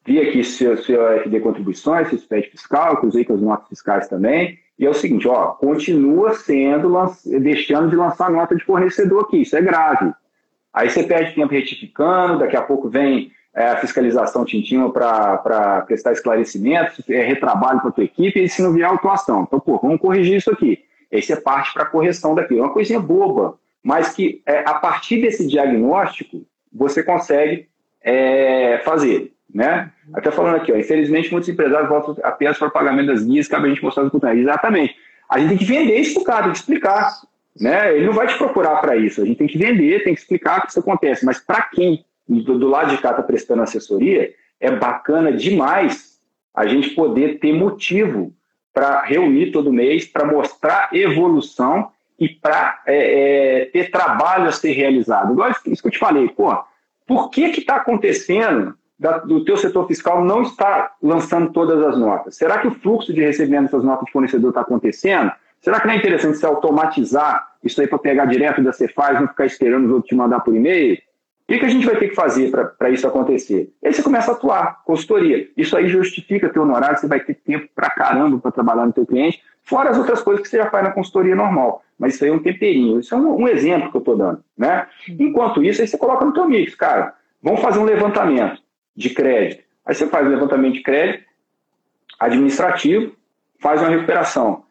vi aqui seu, seu FD contribuições, seu SPED fiscal, cruzei com as notas fiscais também, e é o seguinte, ó, continua sendo, deixando de lançar nota de fornecedor aqui, isso é grave. Aí você perde tempo retificando, daqui a pouco vem é, a fiscalização tintinha para prestar esclarecimentos, é, retrabalho para a tua equipe, e se não vier autuação. Então, pô, vamos corrigir isso aqui. Aí você parte para a correção daquilo. É uma coisinha boba, mas que é, a partir desse diagnóstico você consegue é, fazer. Né? Até falando aqui, ó, infelizmente muitos empresários voltam apenas para o pagamento das guias, cabe a gente mostrar o contrário. Exatamente. A gente tem que vender isso para o cara, tem que explicar. Né? Ele não vai te procurar para isso, a gente tem que vender, tem que explicar que isso acontece. Mas para quem do, do lado de cá está prestando assessoria, é bacana demais a gente poder ter motivo para reunir todo mês, para mostrar evolução e para é, é, ter trabalho a ser realizado. Igual isso que eu te falei, pô, por que que está acontecendo da, do teu setor fiscal não está lançando todas as notas? Será que o fluxo de recebimento dessas notas de fornecedor está acontecendo? Será que não é interessante se automatizar isso aí para pegar direto da Cefaz, não ficar esperando os outros te mandar por e-mail? O que a gente vai ter que fazer para isso acontecer? Aí você começa a atuar, consultoria. Isso aí justifica teu honorário, você vai ter tempo para caramba para trabalhar no teu cliente, fora as outras coisas que você já faz na consultoria normal. Mas isso aí é um temperinho, isso é um, um exemplo que eu estou dando. Né? Enquanto isso, aí você coloca no teu mix, cara, vamos fazer um levantamento de crédito. Aí você faz um levantamento de crédito administrativo, faz uma recuperação.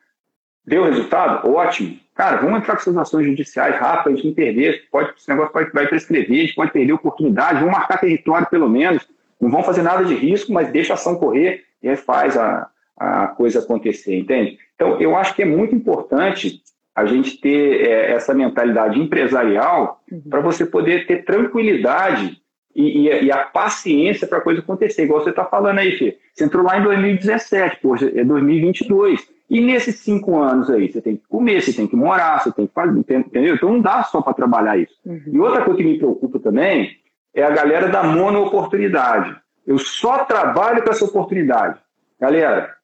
Deu resultado? Ótimo. Cara, vamos entrar com essas ações judiciais rápido, a gente não perder, pode, esse negócio pode, vai prescrever, a gente pode perder oportunidade, vamos marcar território pelo menos, não vão fazer nada de risco, mas deixa a ação correr e aí faz a, a coisa acontecer, entende? Então, eu acho que é muito importante a gente ter é, essa mentalidade empresarial uhum. para você poder ter tranquilidade e, e, e a paciência para a coisa acontecer, igual você está falando aí, Fê. Você entrou lá em 2017, poxa, é 2022 e nesses cinco anos aí, você tem que comer, você tem que morar, você tem que fazer, entendeu? Então não dá só para trabalhar isso. Uhum. E outra coisa que me preocupa também é a galera da monooportunidade. Eu só trabalho com essa oportunidade. Galera,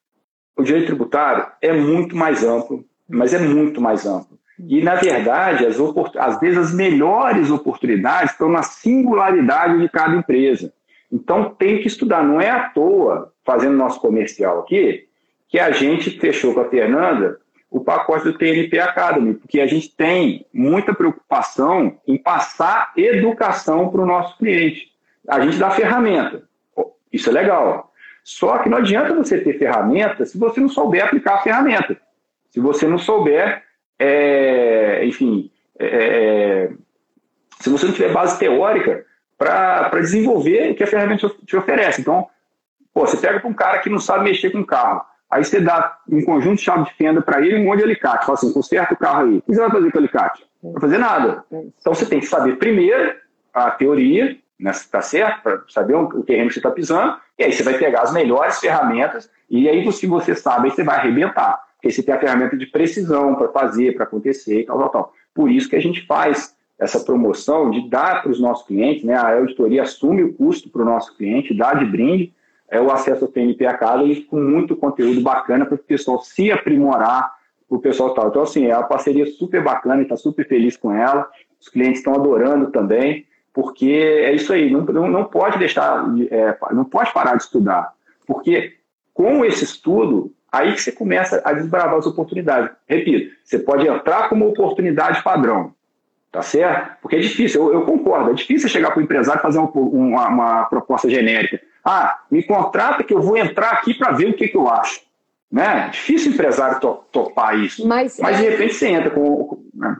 o direito tributário é muito mais amplo, mas é muito mais amplo. E, na verdade, as às vezes as melhores oportunidades estão na singularidade de cada empresa. Então, tem que estudar. Não é à toa, fazendo nosso comercial aqui, que a gente fechou com a Fernanda o pacote do TNP Academy, porque a gente tem muita preocupação em passar educação para o nosso cliente. A gente dá ferramenta, isso é legal. Só que não adianta você ter ferramenta se você não souber aplicar a ferramenta. Se você não souber, é, enfim, é, é se você não tiver base teórica para desenvolver o que a ferramenta te oferece. Então, pô, você pega para um cara que não sabe mexer com carro. Aí você dá um conjunto de chave de fenda para ele e um monte de alicate. Fala assim, conserta o carro aí. O que você vai fazer com o alicate? Não vai fazer nada. Então você tem que saber primeiro a teoria, né, tá certo? Para saber o terreno que você está pisando. E aí você vai pegar as melhores ferramentas e aí se você sabe, aí você vai arrebentar. Porque você tem a ferramenta de precisão para fazer, para acontecer e tal, tal, tal. Por isso que a gente faz essa promoção de dar para os nossos clientes, né? A auditoria assume o custo para o nosso cliente, dá de brinde, é o acesso ao TNP Academy com muito conteúdo bacana para o pessoal se aprimorar, o pessoal tal. Então, assim, é uma parceria super bacana, está super feliz com ela, os clientes estão adorando também, porque é isso aí, não, não, não pode deixar, é, não pode parar de estudar, porque com esse estudo, aí que você começa a desbravar as oportunidades. Repito, você pode entrar como oportunidade padrão, tá certo? Porque é difícil, eu, eu concordo, é difícil chegar para o empresário e fazer uma, uma, uma proposta genérica. Ah, me contrata que eu vou entrar aqui para ver o que, que eu acho. Né? Difícil empresário to topar isso. Mas, Mas de é... repente você entra com. Né?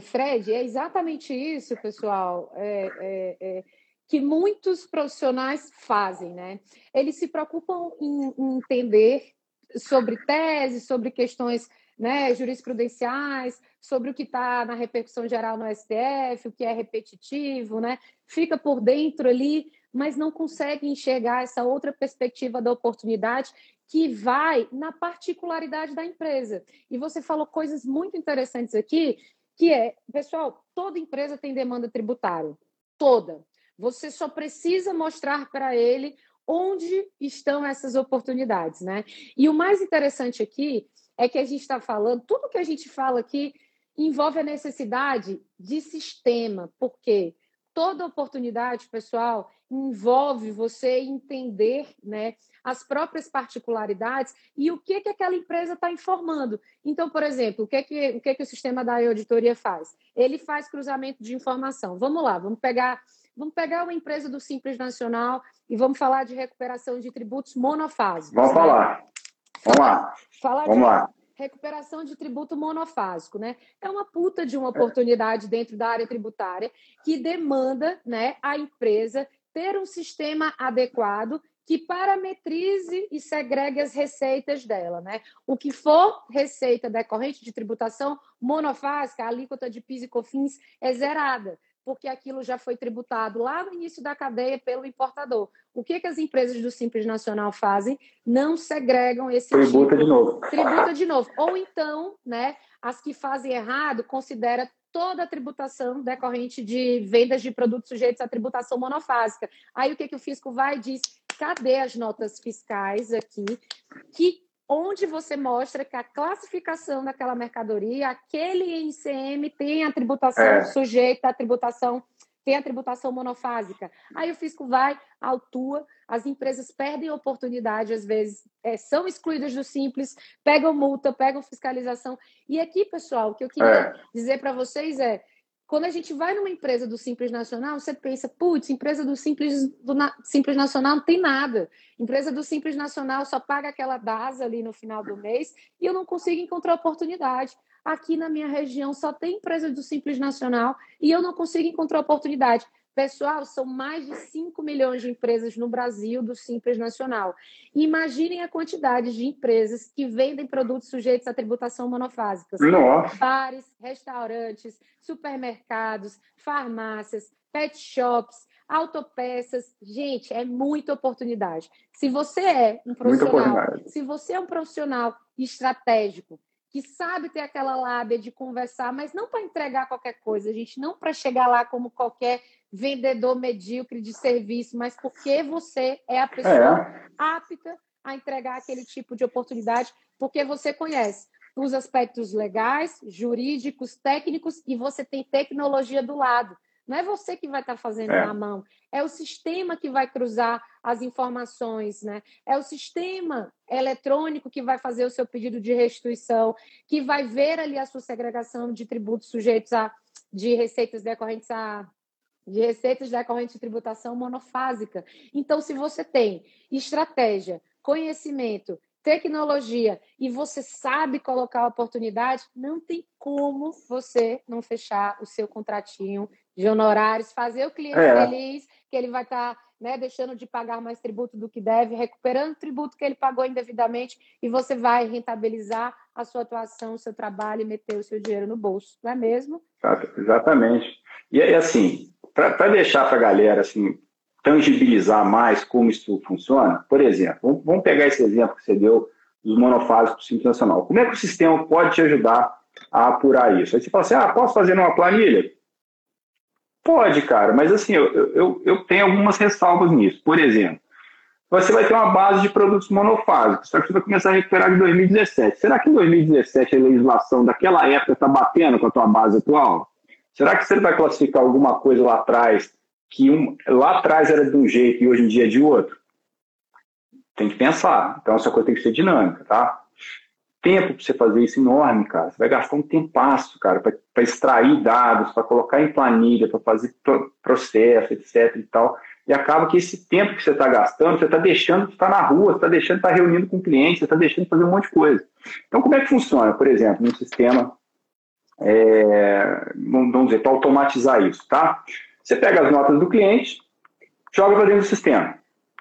Fred, é exatamente isso, pessoal, é, é, é, que muitos profissionais fazem, né? Eles se preocupam em, em entender sobre tese, sobre questões né, jurisprudenciais, sobre o que está na repercussão geral no STF, o que é repetitivo, né? Fica por dentro ali, mas não conseguem enxergar essa outra perspectiva da oportunidade que vai na particularidade da empresa. E você falou coisas muito interessantes aqui, que é, pessoal, toda empresa tem demanda tributária, toda. Você só precisa mostrar para ele onde estão essas oportunidades, né? E o mais interessante aqui é que a gente está falando, tudo que a gente fala aqui envolve a necessidade de sistema, porque toda oportunidade, pessoal, envolve você entender né, as próprias particularidades e o que, que aquela empresa está informando. Então, por exemplo, o que, que, o que, que o sistema da auditoria faz? Ele faz cruzamento de informação. Vamos lá, vamos pegar, vamos pegar uma empresa do Simples Nacional e vamos falar de recuperação de tributos monofásicos. Vamos falar. Vamos lá. Falar vamos de... lá recuperação de tributo monofásico, né? É uma puta de uma oportunidade dentro da área tributária que demanda, né, a empresa ter um sistema adequado que parametrize e segregue as receitas dela, né? O que for receita decorrente de tributação monofásica, a alíquota de PIS e COFINS é zerada porque aquilo já foi tributado lá no início da cadeia pelo importador. O que, que as empresas do Simples Nacional fazem? Não segregam esse tributa tipo, de novo. Tributa de novo. Ou então, né, as que fazem errado considera toda a tributação decorrente de vendas de produtos sujeitos à tributação monofásica. Aí o que, que o fisco vai e diz? Cadê as notas fiscais aqui que onde você mostra que a classificação daquela mercadoria, aquele ICM tem a tributação é. sujeita à tributação, tem a tributação monofásica. Aí o fisco vai, autua, as empresas perdem oportunidade, às vezes é, são excluídas do simples, pegam multa, pegam fiscalização. E aqui, pessoal, o que eu queria é. dizer para vocês é quando a gente vai numa empresa do Simples Nacional, você pensa, putz, empresa do Simples, do Na, Simples Nacional não tem nada. Empresa do Simples Nacional só paga aquela DASA ali no final do mês e eu não consigo encontrar oportunidade. Aqui na minha região só tem empresa do Simples Nacional e eu não consigo encontrar oportunidade. Pessoal, são mais de 5 milhões de empresas no Brasil do Simples Nacional. Imaginem a quantidade de empresas que vendem produtos sujeitos à tributação monofásica. Nossa. Bares, restaurantes, supermercados, farmácias, pet shops, autopeças. Gente, é muita oportunidade. Se você é um profissional, se você é um profissional estratégico, que sabe ter aquela lábia de conversar, mas não para entregar qualquer coisa, gente, não para chegar lá como qualquer vendedor medíocre de serviço, mas porque você é a pessoa é. apta a entregar aquele tipo de oportunidade, porque você conhece os aspectos legais, jurídicos, técnicos e você tem tecnologia do lado. Não é você que vai estar fazendo é. na mão, é o sistema que vai cruzar as informações, né? É o sistema eletrônico que vai fazer o seu pedido de restituição, que vai ver ali a sua segregação de tributos sujeitos a de receitas decorrentes a de receitas decorrentes de tributação monofásica. Então, se você tem estratégia, conhecimento, tecnologia e você sabe colocar a oportunidade, não tem como você não fechar o seu contratinho de honorários, fazer o cliente é. feliz, que ele vai estar tá, né, deixando de pagar mais tributo do que deve, recuperando o tributo que ele pagou indevidamente, e você vai rentabilizar a sua atuação, o seu trabalho e meter o seu dinheiro no bolso, não é mesmo? Exatamente. E aí, assim, para deixar para a galera assim, tangibilizar mais como isso funciona, por exemplo, vamos pegar esse exemplo que você deu dos monofásicos Simples Nacional. Como é que o sistema pode te ajudar a apurar isso? Aí você fala assim, ah, posso fazer numa planilha? Pode, cara, mas assim, eu, eu, eu tenho algumas ressalvas nisso. Por exemplo, você vai ter uma base de produtos monofásicos, só que você vai começar a recuperar de 2017. Será que em 2017 a legislação daquela época está batendo com a tua base atual? Será que você vai classificar alguma coisa lá atrás que um, lá atrás era de um jeito e hoje em dia é de outro? Tem que pensar. Então essa coisa tem que ser dinâmica, tá? Tempo para você fazer isso enorme, cara. Você vai gastar um tempasso, cara, para extrair dados, para colocar em planilha, para fazer processo, etc e tal. E acaba que esse tempo que você está gastando, você está deixando de estar na rua, você está deixando de estar reunindo com clientes, você está deixando de fazer um monte de coisa. Então, como é que funciona, por exemplo, num sistema é, vamos dizer, para automatizar isso, tá? Você pega as notas do cliente, joga para dentro do sistema,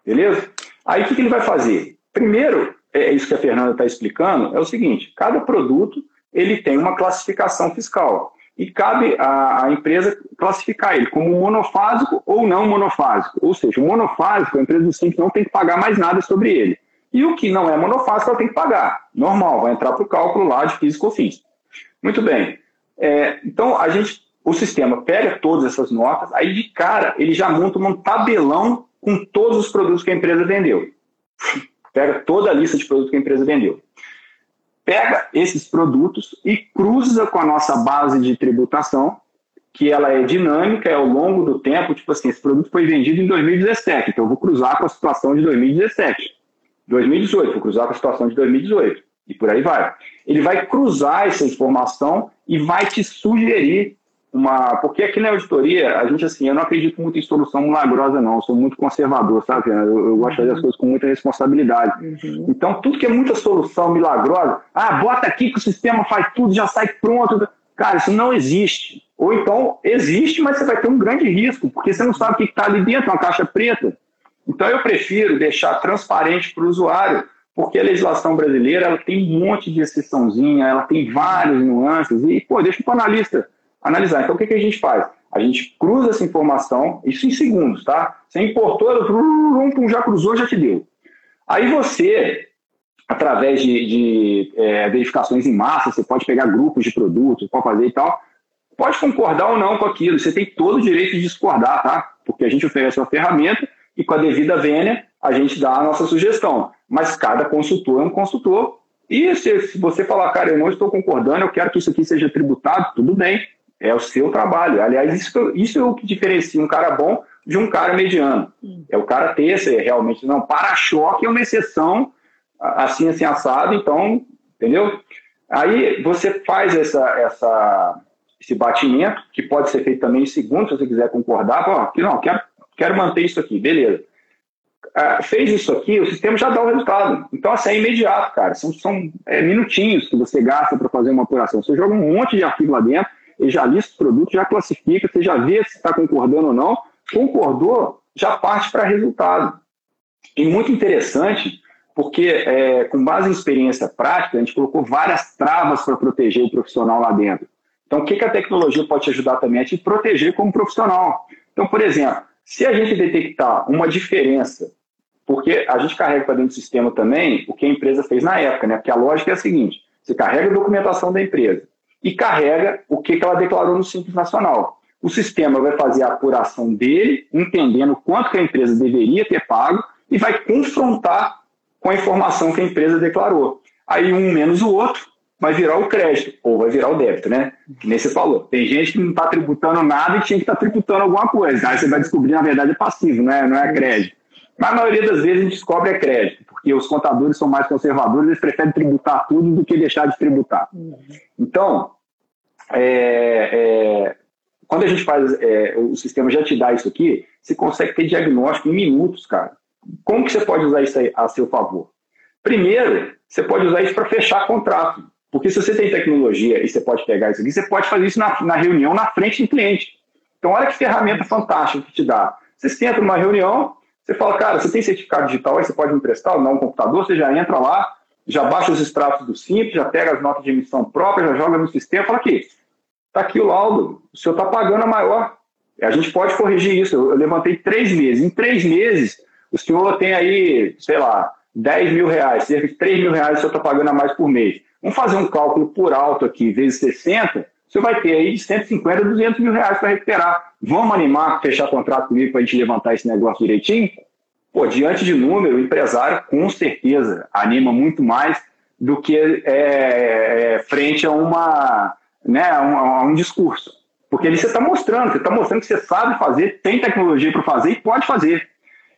beleza? Aí o que, que ele vai fazer? Primeiro, é isso que a Fernanda está explicando, é o seguinte, cada produto ele tem uma classificação fiscal. e cabe à, empresa classificar ele como monofásico ou não monofásico. Ou seja, o monofásico, a empresa do Simples não tem que pagar mais nada sobre ele. E o que não é monofásico, ela tem que pagar. Normal, vai entrar para o cálculo lá de físico-fins. Muito bem. É, então, a gente, o sistema pega todas essas notas, aí de cara ele já monta um tabelão com todos os produtos que a empresa vendeu. Pega toda a lista de produtos que a empresa vendeu pega esses produtos e cruza com a nossa base de tributação, que ela é dinâmica, é ao longo do tempo, tipo assim, esse produto foi vendido em 2017, então eu vou cruzar com a situação de 2017. 2018, vou cruzar com a situação de 2018, e por aí vai. Ele vai cruzar essa informação e vai te sugerir uma. Porque aqui na auditoria, a gente, assim, eu não acredito muito em solução milagrosa, não. Eu sou muito conservador, sabe? Eu, eu gosto de fazer as coisas com muita responsabilidade. Uhum. Então, tudo que é muita solução milagrosa, ah, bota aqui que o sistema faz tudo, já sai pronto. Cara, isso não existe. Ou então, existe, mas você vai ter um grande risco, porque você não sabe o que está ali dentro, uma caixa preta. Então, eu prefiro deixar transparente para o usuário, porque a legislação brasileira ela tem um monte de exceçãozinha, ela tem várias nuances, e, pô, deixa o analista analisar. Então, o que, que a gente faz? A gente cruza essa informação, isso em segundos, tá? Você importou, já cruzou, já te deu. Aí você, através de, de é, verificações em massa, você pode pegar grupos de produtos, pode fazer e tal, pode concordar ou não com aquilo. Você tem todo o direito de discordar, tá? Porque a gente oferece uma ferramenta e com a devida vênia a gente dá a nossa sugestão. Mas cada consultor é um consultor. E se, se você falar, cara, eu não estou concordando, eu quero que isso aqui seja tributado, tudo bem. É o seu trabalho. Aliás, isso, isso é o que diferencia um cara bom de um cara mediano. É o cara ter esse, realmente, não, para-choque é uma exceção, assim, assim, assado, então, entendeu? Aí você faz essa, essa, esse batimento, que pode ser feito também em segundos, se você quiser concordar, ó, que não, quero, quero manter isso aqui, beleza. Ah, fez isso aqui, o sistema já dá o resultado. Então, assim, é imediato, cara. São, são é, minutinhos que você gasta para fazer uma apuração. Você joga um monte de arquivo lá dentro, ele já lista o produto, já classifica, você já vê se está concordando ou não. Concordou, já parte para resultado. E muito interessante, porque é, com base em experiência prática, a gente colocou várias travas para proteger o profissional lá dentro. Então, o que, que a tecnologia pode te ajudar também? É te proteger como profissional. Então, por exemplo, se a gente detectar uma diferença, porque a gente carrega para dentro do sistema também o que a empresa fez na época, né? Porque a lógica é a seguinte: você carrega a documentação da empresa, e carrega o que, que ela declarou no Simples Nacional. O sistema vai fazer a apuração dele, entendendo quanto que a empresa deveria ter pago e vai confrontar com a informação que a empresa declarou. Aí um menos o outro vai virar o crédito, ou vai virar o débito, né? Que nem você falou. Tem gente que não está tributando nada e tinha que estar tá tributando alguma coisa. Aí você vai descobrir, na verdade, é passivo, né? não é crédito. Mas a maioria das vezes a gente descobre é crédito, porque os contadores são mais conservadores, eles preferem tributar tudo do que deixar de tributar. Uhum. Então, é, é, quando a gente faz, é, o sistema já te dá isso aqui, você consegue ter diagnóstico em minutos, cara. Como que você pode usar isso a seu favor? Primeiro, você pode usar isso para fechar contrato. Porque se você tem tecnologia e você pode pegar isso aqui, você pode fazer isso na, na reunião na frente do cliente. Então, olha que ferramenta fantástica que te dá. Você entra numa reunião, você fala, cara, você tem certificado digital aí, você pode emprestar ou não um computador, você já entra lá, já baixa os extratos do Simples, já pega as notas de emissão própria, já joga no sistema, fala aqui, tá aqui o laudo, o senhor está pagando a maior. A gente pode corrigir isso. Eu, eu levantei três meses. Em três meses, o senhor tem aí, sei lá, 10 mil reais, cerca de 3 mil reais o senhor está pagando a mais por mês. Vamos fazer um cálculo por alto aqui, vezes 60, você vai ter aí de 150 a 200 mil reais para recuperar. Vamos animar, fechar contrato comigo para a gente levantar esse negócio direitinho? Pô, diante de número, o empresário com certeza anima muito mais do que é, é, frente a uma né, a um, a um discurso. Porque ali você está mostrando, você está mostrando que você sabe fazer, tem tecnologia para fazer e pode fazer.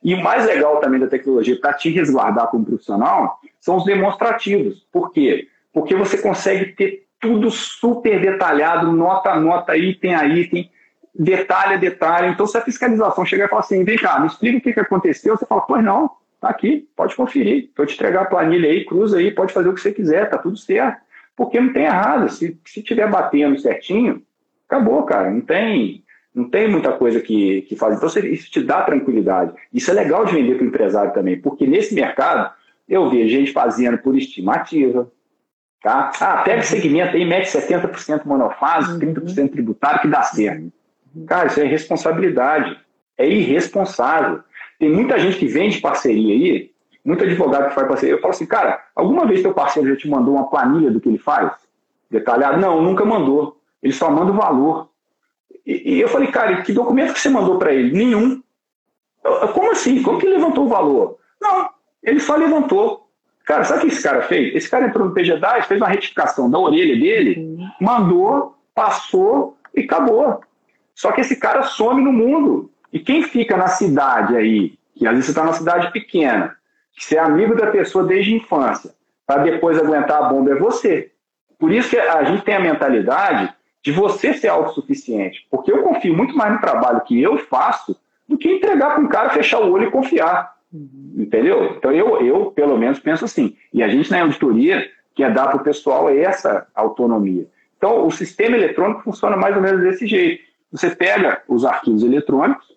E o mais legal também da tecnologia para te resguardar como profissional são os demonstrativos. Por quê? Porque você consegue ter tudo super detalhado, nota a nota, item a item, detalhe a detalhe. Então, se a fiscalização chegar e falar assim, vem cá, me explica o que, que aconteceu, você fala, pois não, tá aqui, pode conferir. Vou te entregar a planilha aí, cruza aí, pode fazer o que você quiser, tá tudo certo. Porque não tem errado. Se, se tiver batendo certinho, acabou, cara. Não tem, não tem muita coisa que, que fazer. Então, isso te dá tranquilidade. Isso é legal de vender para o empresário também, porque nesse mercado eu vejo gente fazendo por estimativa, Tá? Ah, pega segmento aí, mete 70% monofásico, 30% tributário, que dá certo. Cara, isso é responsabilidade. É irresponsável. Tem muita gente que vende parceria aí, muito advogado que faz parceria. Eu falo assim, cara, alguma vez teu parceiro já te mandou uma planilha do que ele faz? Detalhado? Não, nunca mandou. Ele só manda o valor. E, e eu falei, cara, que documento que você mandou para ele? Nenhum. Eu, como assim? Como que ele levantou o valor? Não, ele só levantou. Cara, sabe o que esse cara fez? Esse cara entrou no PG10, fez uma retificação da orelha dele, mandou, passou e acabou. Só que esse cara some no mundo. E quem fica na cidade aí, que às vezes você está numa cidade pequena, que você é amigo da pessoa desde a infância, para depois aguentar a bomba é você. Por isso que a gente tem a mentalidade de você ser autossuficiente. Porque eu confio muito mais no trabalho que eu faço do que entregar para um cara, fechar o olho e confiar. Entendeu? Então eu, eu, pelo menos, penso assim. E a gente na auditoria quer dar para o pessoal essa autonomia. Então, o sistema eletrônico funciona mais ou menos desse jeito. Você pega os arquivos eletrônicos,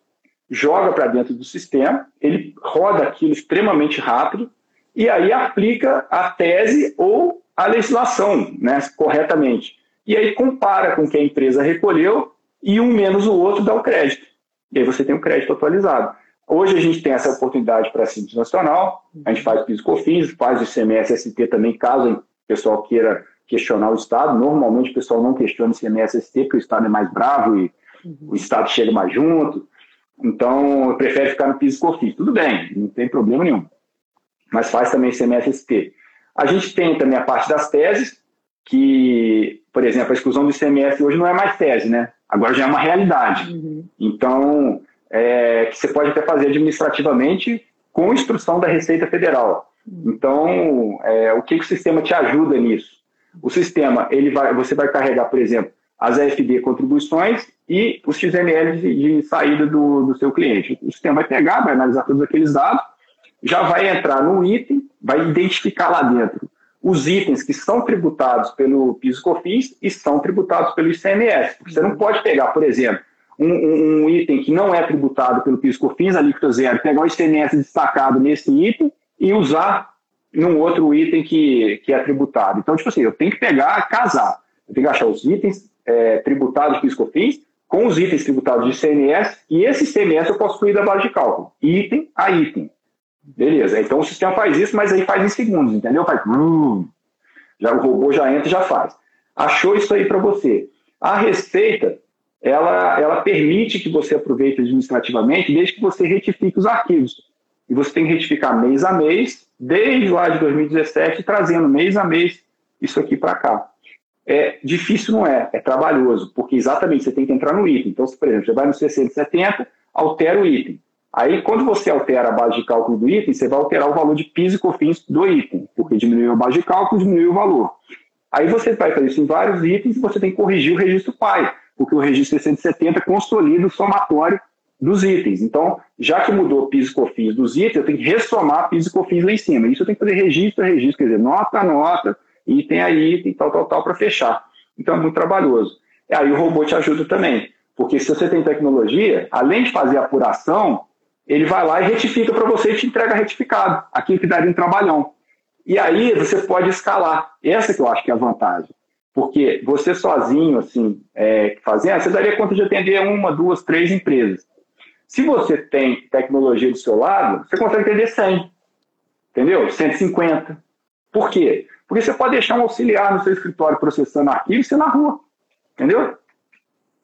joga para dentro do sistema, ele roda aquilo extremamente rápido e aí aplica a tese ou a legislação né, corretamente. E aí compara com o que a empresa recolheu e um menos o outro dá o crédito. E aí você tem o crédito atualizado. Hoje a gente tem essa oportunidade para a Simples Nacional, a gente faz PIS COFINS, faz o ICMS ST também, caso o pessoal queira questionar o Estado. Normalmente o pessoal não questiona o ICMS ST, porque o Estado é mais bravo e uhum. o Estado chega mais junto. Então, prefere ficar no PIS e COFINS. Tudo bem, não tem problema nenhum. Mas faz também ICMS-ST. A gente tem também a parte das teses, que, por exemplo, a exclusão do ICMS hoje não é mais tese, né? Agora já é uma realidade. Uhum. Então, é, que você pode até fazer administrativamente com instrução da Receita Federal. Então, é, o que, que o sistema te ajuda nisso? O sistema, ele vai, você vai carregar, por exemplo, as AFD contribuições e os XML de, de saída do, do seu cliente. O sistema vai pegar, vai analisar todos aqueles dados, já vai entrar no item, vai identificar lá dentro os itens que são tributados pelo PIS/COFINS e são tributados pelo ICMS. Você não pode pegar, por exemplo, um, um, item que não é tributado pelo PIS/COFINS, alíquota zero, pegar o ICMS destacado nesse item e usar num outro item que, que é tributado. Então, tipo assim, eu tenho que pegar, casar. Eu tenho que achar os itens é, tributados de PIS/COFINS com os itens tributados de ICMS, e esse ICMS eu posso excluir da base de cálculo, item a item. Beleza, então o sistema faz isso, mas aí faz em segundos, entendeu? Faz. Já, o robô já entra e já faz. Achou isso aí para você. A receita, ela, ela permite que você aproveite administrativamente, desde que você retifique os arquivos. E você tem que retificar mês a mês, desde lá de 2017, trazendo mês a mês isso aqui para cá é difícil não é, é trabalhoso, porque exatamente você tem que entrar no item. Então, por exemplo, você vai no 670, altera o item. Aí, quando você altera a base de cálculo do item, você vai alterar o valor de PIS e COFINS do item, porque diminuiu a base de cálculo, diminuiu o valor. Aí você vai fazer isso em vários itens e você tem que corrigir o registro pai, porque o registro 670 consolida o somatório dos itens. Então, já que mudou PIS e COFINS dos itens, eu tenho que ressomar PIS e COFINS lá em cima. Isso eu tenho que fazer registro a registro, quer dizer, nota a nota, item a item, tal, tal, tal, para fechar. Então é muito trabalhoso. E aí o robô te ajuda também, porque se você tem tecnologia, além de fazer apuração, ele vai lá e retifica para você e te entrega retificado, aquilo que daria um trabalhão. E aí você pode escalar. Essa que eu acho que é a vantagem. Porque você sozinho, assim, é, fazendo, você daria conta de atender uma, duas, três empresas. Se você tem tecnologia do seu lado, você consegue atender 100. Entendeu? 150. Por quê? Porque você pode deixar um auxiliar no seu escritório processando arquivo e você na rua. Entendeu?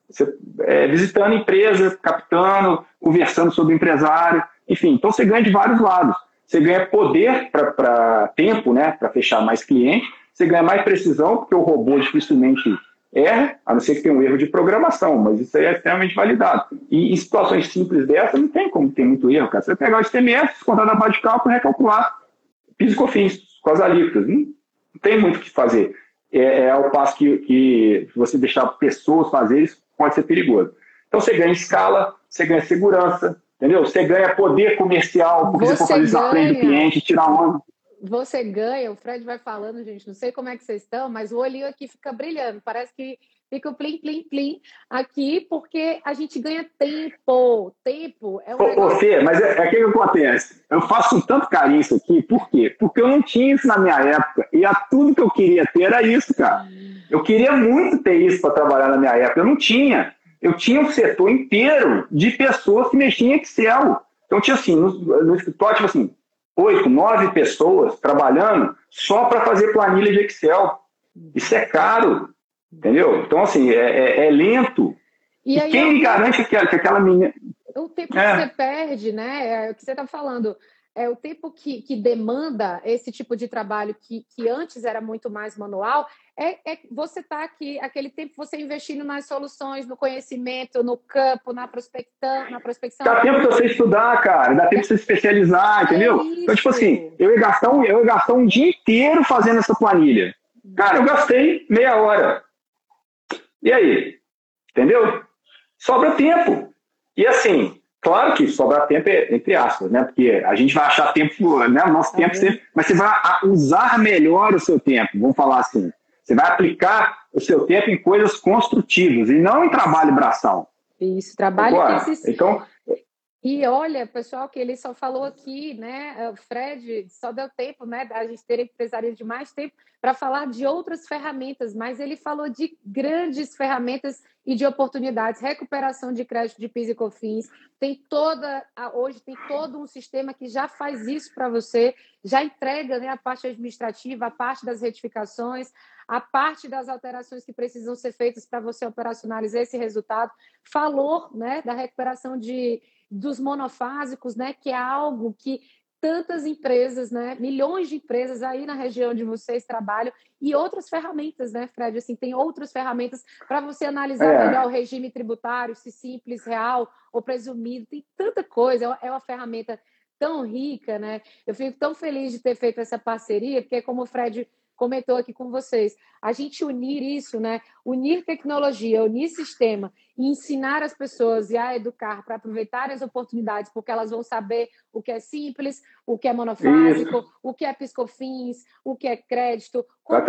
Você, é, visitando empresa, captando, conversando sobre empresário, enfim. Então você ganha de vários lados. Você ganha poder para tempo, né, para fechar mais cliente. Você ganha mais precisão, porque o robô dificilmente erra, a não ser que tenha um erro de programação, mas isso aí é extremamente validado. E em situações simples dessa, não tem como ter muito erro, cara. Você pegar o STMS, contar na base de cálculo recalcular PIS e COFINS com as alíquotas. Não tem muito o que fazer. É, é ao passo que, que você deixar pessoas fazer isso pode ser perigoso. Então você ganha escala, você ganha segurança, entendeu? Você ganha poder comercial, porque você, você pode fazer isso frente do cliente, tirar onda. Você ganha, o Fred vai falando, gente, não sei como é que vocês estão, mas o olhinho aqui fica brilhando. Parece que fica o plim, plim, plim aqui, porque a gente ganha tempo. Tempo é um. Ô, ô Fê, mas é, é que acontece. Eu faço tanto carinho isso aqui, por quê? Porque eu não tinha isso na minha época. E a tudo que eu queria ter era isso, cara. Eu queria muito ter isso para trabalhar na minha época. Eu não tinha. Eu tinha um setor inteiro de pessoas que mexiam em Excel. Então tinha assim, no, no escritório, tipo assim, oito, nove pessoas trabalhando só para fazer planilha de Excel. Isso é caro, entendeu? Então, assim, é, é, é lento. E, e quem me garante que, que aquela menina. O tempo é. que você perde, né? É o que você está falando é, o tempo que, que demanda esse tipo de trabalho que, que antes era muito mais manual, é, é você está aqui, aquele tempo você investindo nas soluções, no conhecimento, no campo, na prospecção. Na prospecção. Dá tempo de você estudar, cara, dá tempo de você se especializar, entendeu? É então, tipo assim, eu ia, gastar um, eu ia gastar um dia inteiro fazendo essa planilha. Cara, eu gastei meia hora. E aí? Entendeu? Sobra tempo. E assim, Claro que sobrar tempo é entre aspas, né? Porque a gente vai achar tempo, né? O nosso tempo sempre, mas você vai usar melhor o seu tempo, vamos falar assim. Você vai aplicar o seu tempo em coisas construtivas e não em trabalho braçal. Isso, trabalho Agora, que se... Então, e olha, pessoal, que ele só falou aqui, né? O Fred só deu tempo, né? A gente ter empresário de mais tempo para falar de outras ferramentas, mas ele falou de grandes ferramentas e de oportunidades, recuperação de crédito de PIS e COFINS. Tem toda, hoje tem todo um sistema que já faz isso para você, já entrega né, a parte administrativa, a parte das retificações, a parte das alterações que precisam ser feitas para você operacionalizar esse resultado. Falou né, da recuperação de dos monofásicos, né, que é algo que tantas empresas, né, milhões de empresas aí na região de vocês trabalham e outras ferramentas, né, Fred? Assim, tem outras ferramentas para você analisar é. melhor o regime tributário, se simples, real ou presumido. Tem tanta coisa. É uma ferramenta tão rica, né? Eu fico tão feliz de ter feito essa parceria, porque como o Fred comentou aqui com vocês. A gente unir isso, né? Unir tecnologia, unir sistema e ensinar as pessoas e a educar para aproveitar as oportunidades, porque elas vão saber o que é simples, o que é monofásico, isso. o que é piscofins, o que é crédito, como,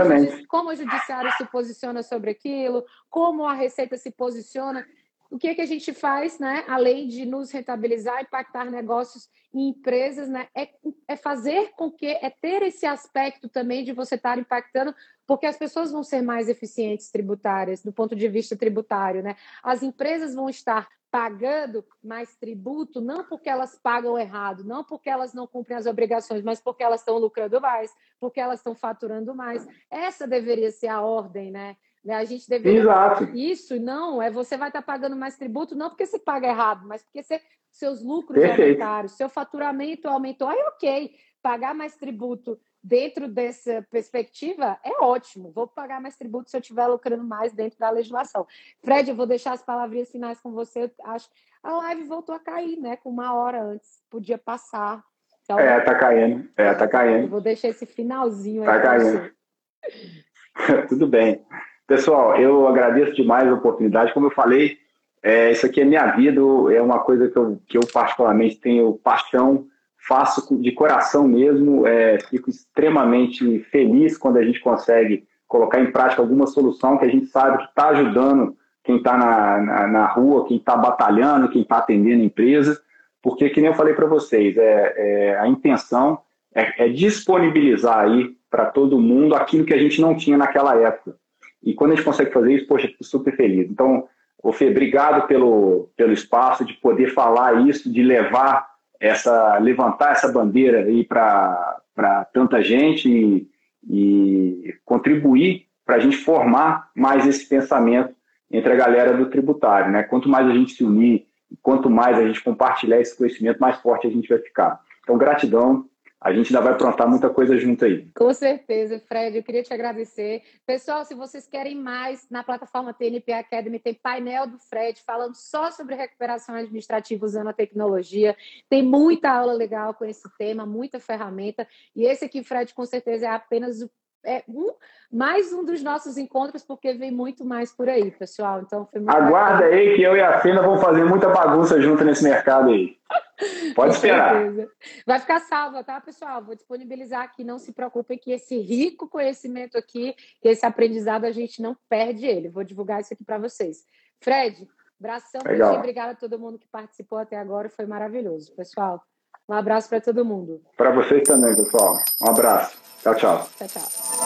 como o judiciário se posiciona sobre aquilo, como a Receita se posiciona o que, é que a gente faz, né, além de nos rentabilizar, impactar negócios e empresas, né, é, é fazer com que, é ter esse aspecto também de você estar impactando, porque as pessoas vão ser mais eficientes tributárias, do ponto de vista tributário, né? As empresas vão estar pagando mais tributo, não porque elas pagam errado, não porque elas não cumprem as obrigações, mas porque elas estão lucrando mais, porque elas estão faturando mais. Essa deveria ser a ordem, né? Né? A gente deveria. Exato. Isso, não, é você vai estar pagando mais tributo, não porque você paga errado, mas porque você, seus lucros Perfeito. aumentaram, seu faturamento aumentou. Aí, ok, pagar mais tributo dentro dessa perspectiva é ótimo. Vou pagar mais tributo se eu estiver lucrando mais dentro da legislação. Fred, eu vou deixar as palavrinhas finais com você. Eu acho a live voltou a cair, né? Com uma hora antes. Podia passar. Então, é, tá caindo. É, tá caindo. vou deixar esse finalzinho tá aí. Tá caindo. Tudo bem. Pessoal, eu agradeço demais a oportunidade. Como eu falei, é, isso aqui é minha vida, é uma coisa que eu, que eu particularmente tenho paixão, faço de coração mesmo, é, fico extremamente feliz quando a gente consegue colocar em prática alguma solução que a gente sabe que está ajudando quem está na, na, na, rua, quem está batalhando, quem está atendendo a empresa, porque, que nem eu falei para vocês, é, é, a intenção é, é disponibilizar aí para todo mundo aquilo que a gente não tinha naquela época. E quando a gente consegue fazer isso, poxa, fico super feliz. Então, ô Fê, obrigado pelo, pelo espaço de poder falar isso, de levar essa, levantar essa bandeira aí para tanta gente e, e contribuir para a gente formar mais esse pensamento entre a galera do tributário. Né? Quanto mais a gente se unir, quanto mais a gente compartilhar esse conhecimento, mais forte a gente vai ficar. Então, gratidão a gente ainda vai aprontar muita coisa junto aí. Com certeza, Fred, eu queria te agradecer. Pessoal, se vocês querem mais, na plataforma TNP Academy tem painel do Fred falando só sobre recuperação administrativa usando a tecnologia. Tem muita aula legal com esse tema, muita ferramenta. E esse aqui, Fred, com certeza é apenas o é um, mais um dos nossos encontros, porque vem muito mais por aí, pessoal. Então, Aguarda bacana. aí que eu e a Fina vamos fazer muita bagunça junto nesse mercado aí. Pode esperar. Vai ficar salva, tá, pessoal? Vou disponibilizar aqui. Não se preocupem que esse rico conhecimento aqui, esse aprendizado, a gente não perde ele. Vou divulgar isso aqui para vocês. Fred, abração. Obrigada a todo mundo que participou até agora. Foi maravilhoso, pessoal. Um abraço para todo mundo. Para vocês também, pessoal. Um abraço. Tchau, tchau. Tchau, tchau.